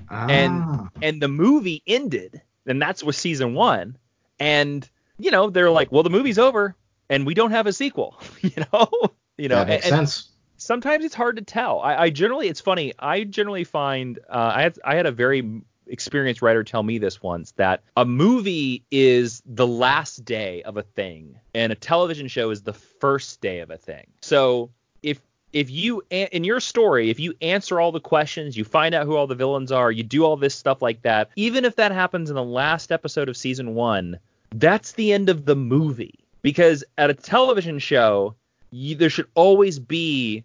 and Ah. and the movie ended and that's with season one and you know they're like well the movie's over and we don't have a sequel you know you know that makes and- and sense. sometimes it's hard to tell. I, I generally, it's funny. I generally find uh, I had I had a very experienced writer tell me this once that a movie is the last day of a thing, and a television show is the first day of a thing. So if if you in your story, if you answer all the questions, you find out who all the villains are, you do all this stuff like that, even if that happens in the last episode of season one, that's the end of the movie. Because at a television show, you, there should always be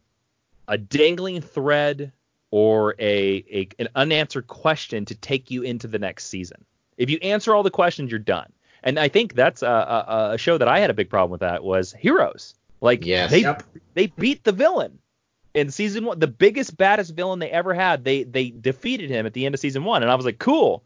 a dangling thread or a, a an unanswered question to take you into the next season. If you answer all the questions, you're done. And I think that's a, a, a show that I had a big problem with. That was Heroes. Like Yes. they Yep. they beat the villain in season one, the biggest baddest villain they ever had. They they defeated him at the end of season one, and I was like, cool.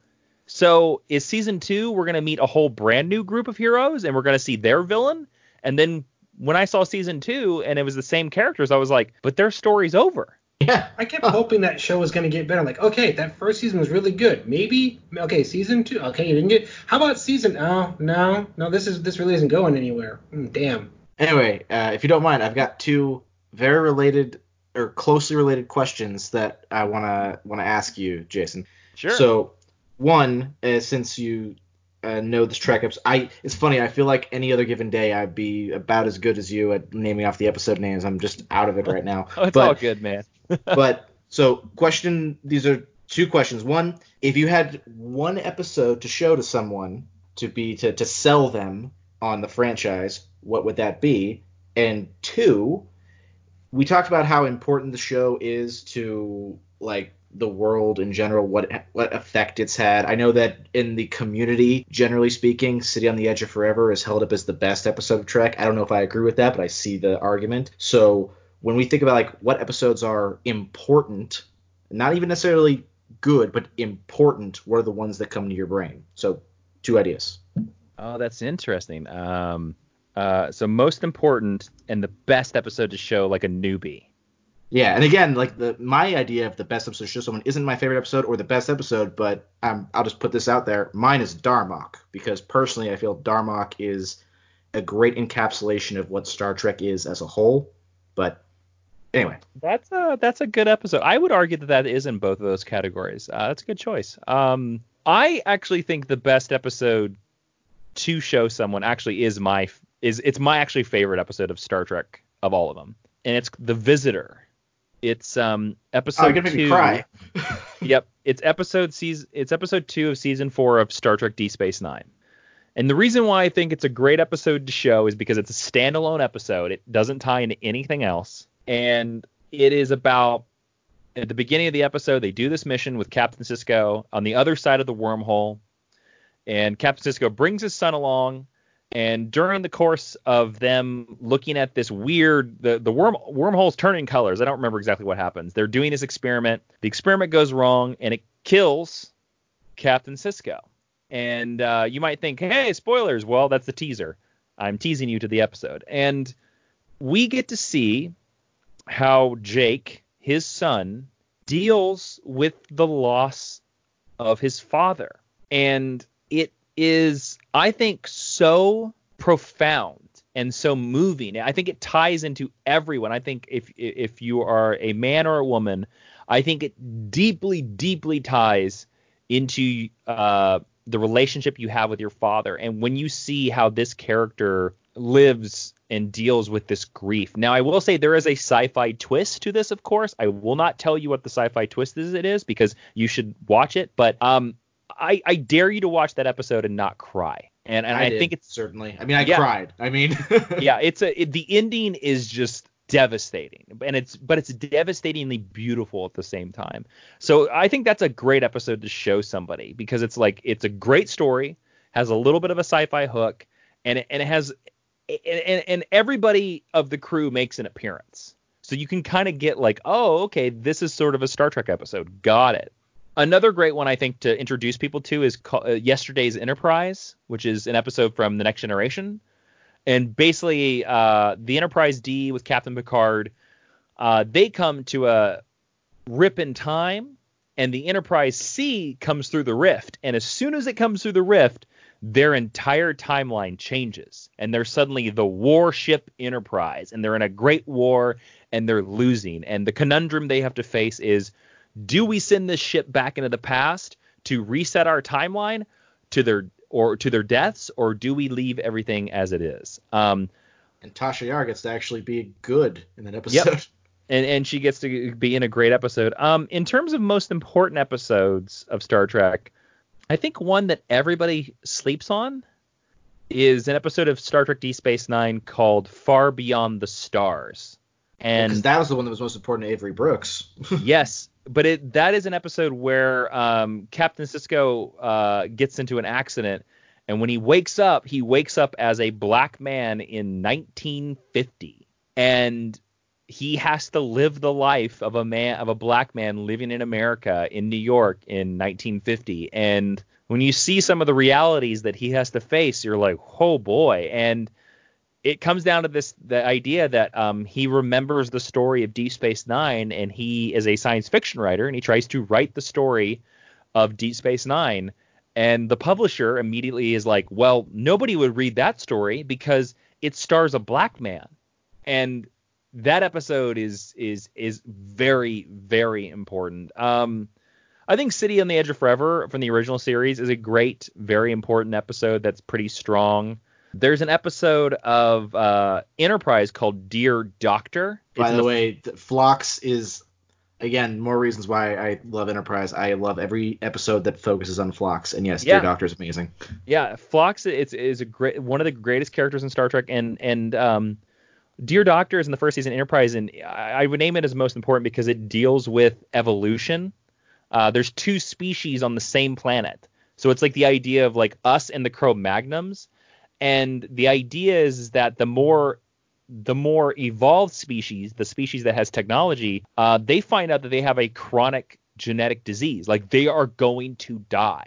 So is season two we're gonna meet a whole brand new group of heroes, and we're gonna see their villain, and then when I saw season two and it was the same characters, I was like, but their story's over. Yeah. I kept hoping that show was going to get better. Like, okay, that first season was really good. Maybe, okay, season two. Okay, you didn't get. How about season? Oh, no, no, this is this really isn't going anywhere. Mm, damn. Anyway, uh, if you don't mind, I've got two very related or closely related questions that I wanna wanna ask you, Jason. Sure. So, one, uh, since you uh, know this track episode, I it's funny. I feel like any other given day, I'd be about as good as you at naming off the episode names. I'm just out of it right now. oh, it's but, all good, man. but so question. These are two questions. One, if you had one episode to show to someone to be to to sell them on the franchise, what would that be? And two, we talked about how important the show is to like the world in general, what what effect it's had. I know that in the community, generally speaking, City on the Edge of Forever is held up as the best episode of Trek. I don't know if I agree with that, but I see the argument. So when we think about like what episodes are important, not even necessarily good, but important, what are the ones that come to your brain? So two ideas. Oh, that's interesting. Um, uh, so most important and the best episode to show like a newbie. Yeah, and again, like the my idea of the best episode to show someone isn't my favorite episode or the best episode, but um, I'll just put this out there. Mine is Darmok because personally, I feel Darmok is a great encapsulation of what Star Trek is as a whole. But anyway, That's a that's a good episode. I would argue that that is in both of those categories. Uh, that's a good choice. Um, I actually think the best episode to show someone actually is my is it's my actually favorite episode of Star Trek of all of them, and it's The Visitor. It's um oh, episode you're gonna make two. me cry. Yep, it's episode season. It's episode two of season four of Star Trek: D Space Nine. And the reason why I think it's a great episode to show is because it's a standalone episode. It doesn't tie into anything else, and it is about at the beginning of the episode they do this mission with Captain Sisko on the other side of the wormhole, and Captain Sisko brings his son along. And during the course of them looking at this weird, the, the worm wormholes turning colors. I don't remember exactly what happens. They're doing this experiment. The experiment goes wrong and it kills Captain Sisko. And uh, you might think, hey, spoilers. Well, that's the teaser. I'm teasing you to the episode. And we get to see how Jake, his son, deals with the loss of his father. And it is, I think, so profound and so moving. I think it ties into everyone. I think if if you are a man or a woman, I think it deeply, deeply ties into uh, the relationship you have with your father. And when you see how this character lives and deals with this grief. Now, I will say there is a sci-fi twist to this, of course. I will not tell you what the sci-fi twist is it is because you should watch it. But um, I, I dare you to watch that episode and not cry. And, and I, I, did, think it's certainly. I mean, I Yeah. cried. I mean, yeah, it's a it, the ending is just devastating, and it's but it's devastatingly beautiful at the same time. So I think that's a great episode to show somebody because it's like it's a great story, has a little bit of a sci-fi hook, and it, and it has and, and everybody of the crew makes an appearance. So you can kind of get like, oh, okay, this is sort of a Star Trek episode. Got it. Another great one I think to introduce people to is uh, Yesterday's Enterprise, which is an episode from The Next Generation. And basically, uh, the Enterprise D with Captain Picard, uh, they come to a rip in time, and the Enterprise C comes through the rift. And as soon as it comes through the rift, their entire timeline changes, and they're suddenly the warship Enterprise, and they're in a great war, and they're losing. And the conundrum they have to face is do we send this ship back into the past to reset our timeline to their or to their deaths or do we leave everything as it is um and Tasha Yar gets to actually be good in that episode. Yep. and and she gets to be in a great episode um in terms of most important episodes of Star Trek I think one that everybody sleeps on is an episode of Star Trek Deep Space 9 called Far Beyond the Stars and Because that was the one that was most important to Avery Brooks. yes, but it that is an episode where um, Captain Sisko uh, gets into an accident, and when he wakes up, he wakes up as a black man in 1950, and he has to live the life of a man of a black man living in America in New York in 1950, and when you see some of the realities that he has to face, you're like, oh boy, and it comes down to this the idea that um, he remembers the story of Deep Space Nine, and he is a science fiction writer, and he tries to write the story of Deep Space Nine. And the publisher immediately is like, well, nobody would read that story because it stars a black man. And that episode is is is very very important. Um, I think City on the Edge of Forever from the original series is a great, very important episode that's pretty strong. There's an episode of uh, Enterprise called Dear Doctor. By It's the way, th- Phlox is again more reasons why I love Enterprise. I love every episode that focuses on Phlox, and yes, Yeah. Dear Doctor is amazing. yeah, Phlox it's is a great one of the greatest characters in Star Trek, and and um, Dear Doctor is in the first season Enterprise, and I, I would name it as most important because it deals with evolution. Uh, there's two species on the same planet, so it's like the idea of like us and the Cro-Magnons, and the idea is that the more the more evolved species, the species that has technology, uh, they find out that they have a chronic genetic disease, like they are going to die.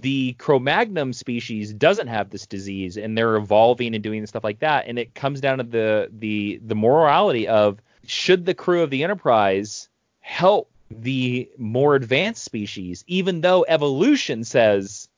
The Cro-Magnon species doesn't have this disease and they're evolving and doing stuff like that and it comes down to the the the morality of should the crew of the Enterprise help the more advanced species even though evolution says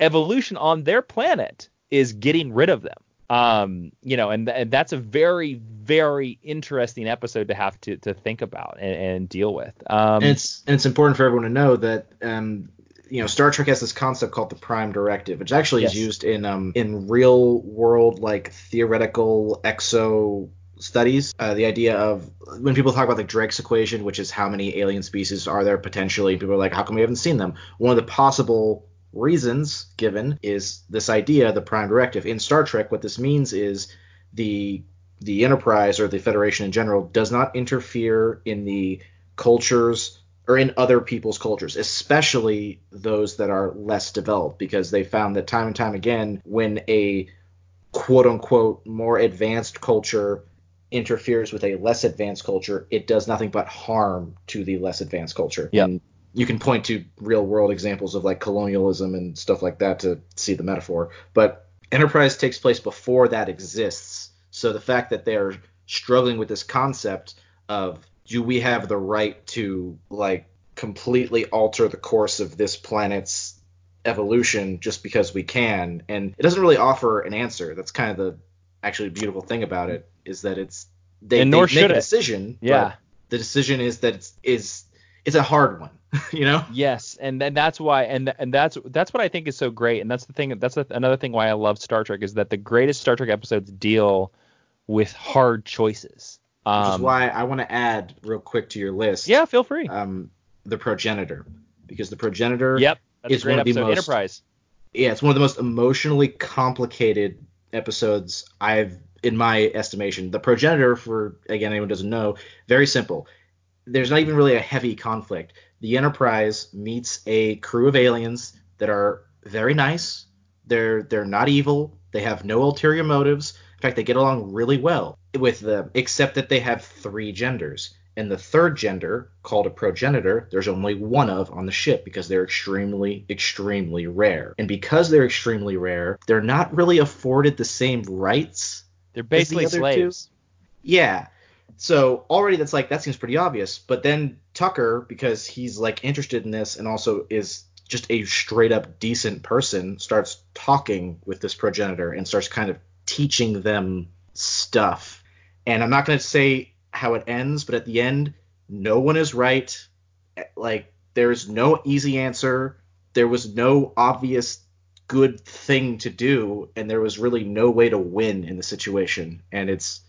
evolution on their planet is getting rid of them um you know and, and that's a very very interesting episode to have to to think about and, and deal with um and it's and it's important for everyone to know that um, you know Star Trek has this concept called the Prime Directive, which actually Yes. is used in um, in real world like theoretical exo studies. Uh, the idea of when people talk about the Drake's equation, which is how many alien species are there potentially, people are like, how come we haven't seen them? One of the possible reasons given is this idea, the Prime Directive. In Star Trek, what this means is the the Enterprise or the Federation in general does not interfere in the cultures or in other people's cultures, especially those that are less developed, because they found that time and time again, when a quote unquote more advanced culture interferes with a less advanced culture, it does nothing but harm to the less advanced culture. Yep. And you can point to real world examples of like colonialism and stuff like that to see the metaphor. But Enterprise takes place before that exists. So the fact that they're struggling with this concept of do we have the right to like completely alter the course of this planet's evolution just because we can and it doesn't really offer an answer that's kind of the actually beautiful thing about it is that it's they, And they nor make should a it. decision Yeah. but the decision is that it's is it's a hard one you know Yes, and then that's why, and and that's that's what I think is so great, and that's the thing. That's a, another thing why I love Star Trek is that the greatest Star Trek episodes deal with hard choices. Um, which is why I want to add real quick to your list yeah, feel free. um the progenitor because the progenitor yep, that's it's a great one of the most- Enterprise. yeah, it's one of the most emotionally complicated episodes I've, in my estimation. The progenitor, for again anyone doesn't know, very simple. There's not even really a heavy conflict. The Enterprise meets a crew of aliens that are very nice. They're they're not evil. They have no ulterior motives. In fact, they get along really well with them, except that they have three genders. And the third gender, called a progenitor, there's only one of on the ship because they're extremely, extremely rare. And because they're extremely rare, they're not really afforded the same rights. They're basically two? slaves. Yeah. So already that's like that seems pretty obvious. But then Tucker, because he's like interested in this and also is just a straight up decent person, starts talking with this progenitor and starts kind of teaching them stuff. And I'm not going to say how it ends, but at the end, no one is right. Eh, like there's no easy answer. There was no obvious good thing to do, and there was really no way to win in the situation. And it's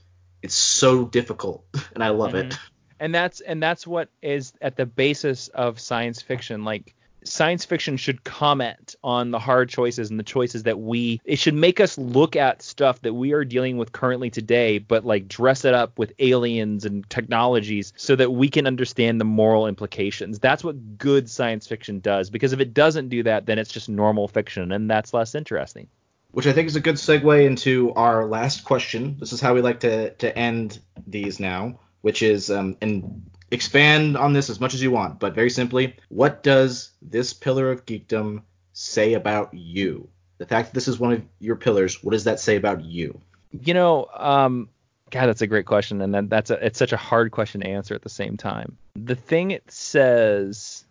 it's so difficult, and I love it. Mm-hmm. and that's and that's what is at the basis of science fiction. Like science fiction should comment on the hard choices and the choices that we it should make us look at stuff that we are dealing with currently today but like dress it up with aliens and technologies so that we can understand the moral implications. That's what good science fiction does because if it doesn't do that then it's just normal fiction and that's less interesting Which I think is a good segue into our last question. This is how we like to to end these now, which is um, and expand on this as much as you want, but very simply, what does this pillar of geekdom say about you? The fact that this is one of your pillars, what does that say about you? You know, um, God, that's a great question, and then that's a, it's such a hard question to answer at the same time. The thing it says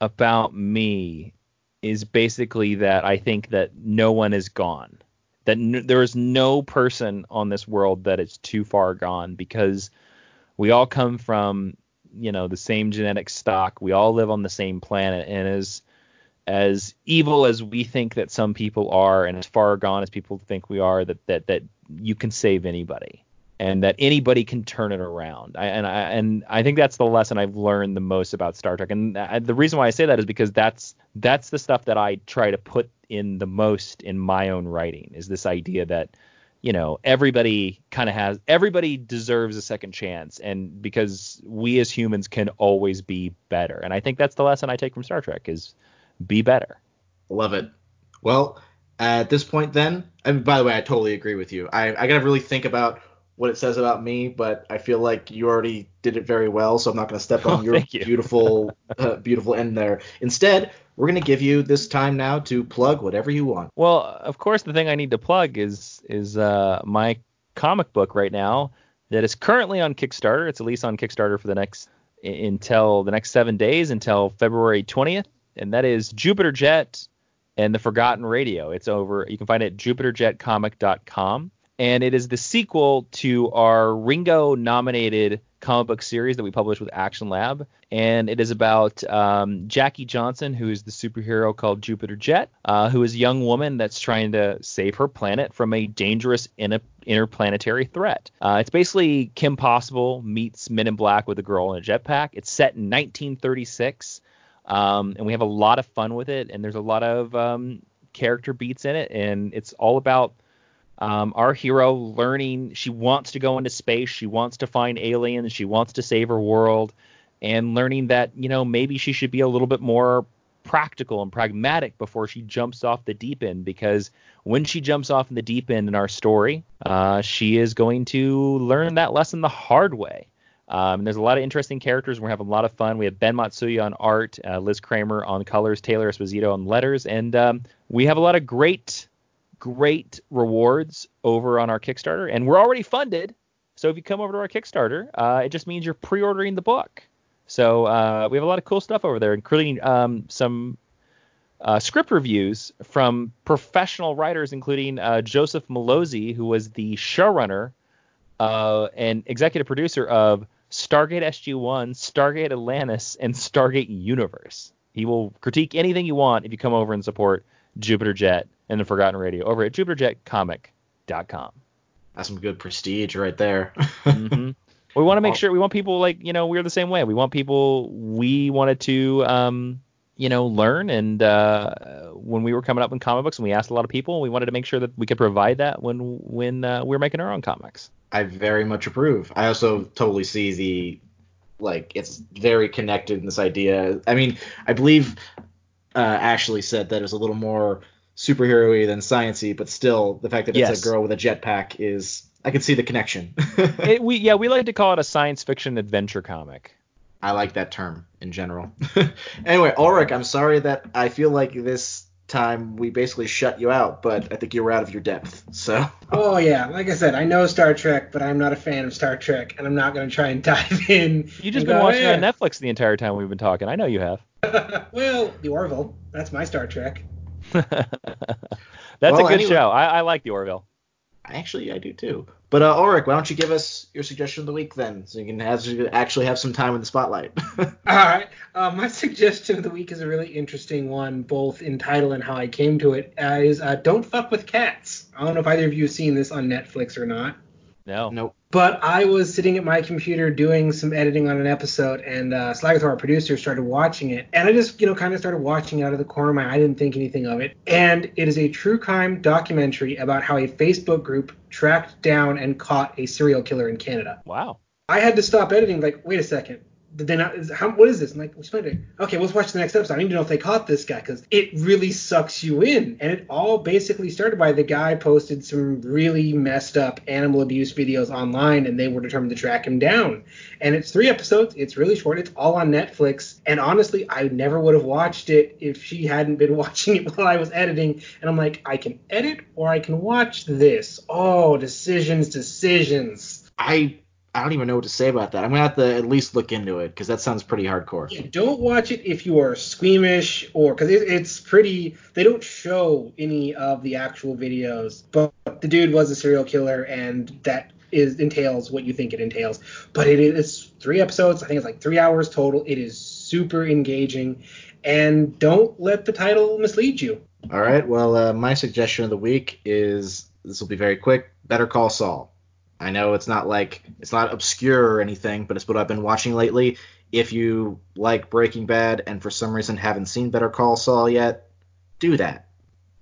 about me is basically that I think that no one is gone, that n- there is no person on this world that is too far gone because we all come from you know the same genetic stock, we all live on the same planet, and as as evil as we think that some people are and as far gone as people think we are that that that you can save anybody and that anybody can turn it around I, and I and I think that's the lesson I've learned the most about Star Trek and I, the reason why I say that is because that's that's the stuff that I try to put in the most in my own writing is this idea that you know everybody kind of has everybody deserves a second chance and because we as humans can always be better and I think that's the lesson I take from Star Trek is be better. Love it. Well, at this point, then, and by the way, I totally agree with you. I, I gotta really think about what it says about me, but I feel like you already did it very well, so I'm not gonna step on Oh, your you. beautiful, uh, beautiful end there. Instead, we're gonna give you this time now to plug whatever you want. Well, of course, the thing I need to plug is is uh, my comic book right now that is currently on Kickstarter. It's at least on Kickstarter for the next until the next seven days until February 20th, and that is Jupiter Jet and the Forgotten Radio. It's over. You can find it at jupiterjetcomic.com, and it is the sequel to our Ringo nominated comic book series that we published with Action Lab, and it is about um, Jackie Johnson, who is the superhero called Jupiter Jet, uh, who is a young woman that's trying to save her planet from a dangerous in- interplanetary threat. Uh, it's basically Kim Possible meets Men in Black with a girl in a jetpack. It's set in 1936. Um, and we have a lot of fun with it, and there's a lot of um, character beats in it, and it's all about um, our hero learning. She wants to go into space, she wants to find aliens, she wants to save her world, and learning that you know maybe she should be a little bit more practical and pragmatic before she jumps off the deep end because when she jumps off in the deep end in our story, uh, she is going to learn that lesson the hard way. Um, there's a lot of interesting characters. We're having a lot of fun. We have Ben Matsuya on art, uh, Liz Kramer on colors, Taylor Esposito on letters, and um, we have a lot of great, great rewards over on our Kickstarter. And we're already funded, so if you come over to our Kickstarter, uh, it just means you're pre-ordering the book. So uh, we have a lot of cool stuff over there, including um, some uh, script reviews from professional writers, including uh, Joseph Mallozzi, who was the showrunner uh, and executive producer of Stargate SG-1, Stargate Atlantis, and Stargate Universe. He will critique anything you want if you come over and support Jupiter Jet and the Forgotten Radio over at jupiterjetcomic.com. That's some good prestige right there. mm-hmm. We want to make sure we want people like you know we're the same way. We want people we wanted to um, you know learn and uh, when we were coming up in comic books and we asked a lot of people, we wanted to make sure that we could provide that when when uh, we are making our own comics. I very much approve. I also totally see the like it's very connected in this idea. I mean, I believe uh, Ashley said that it was a little more superhero-y than sciency, but still the fact that it's Yes. a girl with a jetpack is I can see the connection. It, we yeah we like to call it a science fiction adventure comic. I like that term in general. anyway, Ulric, I'm sorry that I feel like this time we basically shut you out, but I think you were out of your depth. So Oh yeah, like I said, I know Star Trek, but I'm not a fan of Star Trek, and I'm not going to try and dive in. You just been go, watching it on eh. Netflix the entire time we've been talking. I know you have. well, the Orville, that's my Star Trek. That's Well, a good anyway- show. I, I like the Orville. actually, I do too. But uh, Ulric, why don't you give us your suggestion of the week then, so you can have, so you can actually have some time in the spotlight. All right, uh, my suggestion of the week is a really interesting one, both in title and how I came to it. Uh, is uh, Don't Fuck with Cats. I don't know if either of you have seen this on Netflix or not. No. nope. But I was sitting at my computer doing some editing on an episode, and uh, Slagathor, our producer, started watching it. And I just, you know, kind of started watching it out of the corner of my eye. I didn't think anything of it. And it is a true crime documentary about how a Facebook group tracked down and caught a serial killer in Canada. Wow. I had to stop editing. Like, wait a second. They not? How, what is this? I'm like, explain it. Okay, let's watch the next episode. I need to know if they caught this guy because it really sucks you in. And it all basically started by the guy posted some really messed up animal abuse videos online, and they were determined to track him down. And it's three episodes. It's really short. It's all on Netflix. And honestly, I never would have watched it if she hadn't been watching it while I was editing. And I'm like, I can edit or I can watch this. Oh, decisions, decisions. I I don't even know what to say about that. I'm gonna have to at least look into it because that sounds pretty hardcore. Yeah, don't watch it if you are squeamish or because it, it's pretty. They don't show any of the actual videos, but the dude was a serial killer, and that is entails what you think it entails. But it is three episodes. I think it's like three hours total. It is super engaging, and don't let the title mislead you. All right. Well, uh, my suggestion of the week is this will be very quick. Better Call Saul. I know it's not like it's not obscure or anything, but it's what I've been watching lately. If you like Breaking Bad and for some reason haven't seen Better Call Saul yet, do that.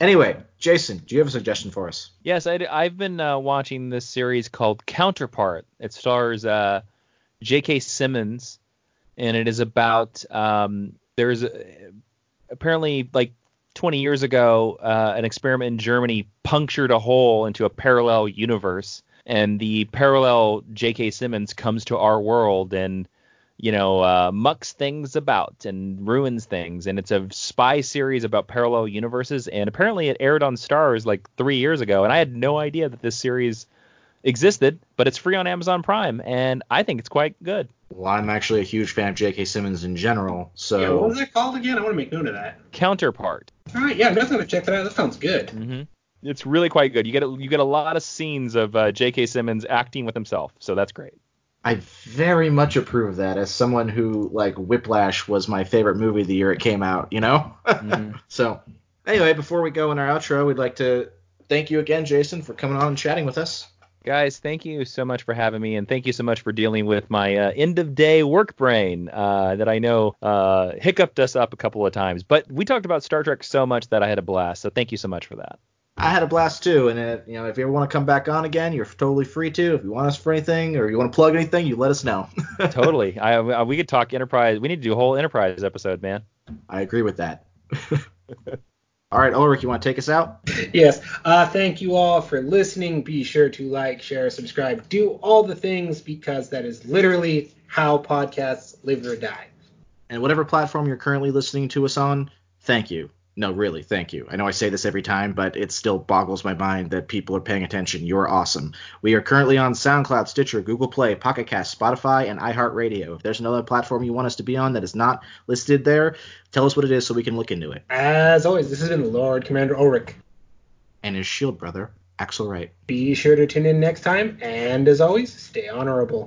Anyway, Jason, do you have a suggestion for us? Yes, I, have been uh, watching this series called Counterpart. It stars uh, J.K. Simmons, and it is about um, there's a, apparently like 20 years ago uh, an experiment in Germany punctured a hole into a parallel universe, and the parallel J.K. Simmons comes to our world and you know, uh, mucks things about and ruins things. And it's a spy series about parallel universes. And apparently it aired on Starz like three years ago. And I had no idea that this series existed, but it's free on Amazon Prime. And I think it's quite good. Well, I'm actually a huge fan of J.K. Simmons in general, so Yeah, what was that called again? I want to make note of that. Counterpart. All right, yeah, I'm definitely gonna check that out. That sounds good. hmm It's really quite good. You get a, you get a lot of scenes of uh, J.K. Simmons acting with himself, so that's great. I very much approve of that as someone who like Whiplash was my favorite movie the year it came out, you know? Mhm. so, anyway, before we go in our outro, we'd like to thank you again, Jason, for coming on and chatting with us. Guys, thank you so much for having me, and thank you so much for dealing with my uh, end of day work brain uh, that I know uh, hiccuped us up a couple of times. But we talked about Star Trek so much that I had a blast. So thank you so much for that. I had a blast too, and uh, you know, if you ever want to come back on again, you're totally free to. If you want us for anything or you want to plug anything, you let us know. totally. I, I we could talk Enterprise. We need to do a whole Enterprise episode, man. I agree with that. all right, Ulric, you want to take us out? Yes. Uh, thank you all for listening. Be sure to like, share, subscribe, do all the things because that is literally how podcasts live or die. And whatever platform you're currently listening to us on, thank you. No, really, thank you. I know I say this every time, but it still boggles my mind that people are paying attention. You're awesome. We are currently on SoundCloud, Stitcher, Google Play, Pocket Cast, Spotify, and iHeartRadio. If there's another platform you want us to be on that is not listed there, tell us what it is so we can look into it. As always, this has been Lord Commander Ulric. And his shield brother, Axle Wright. Be sure to tune in next time, and as always, stay honorable.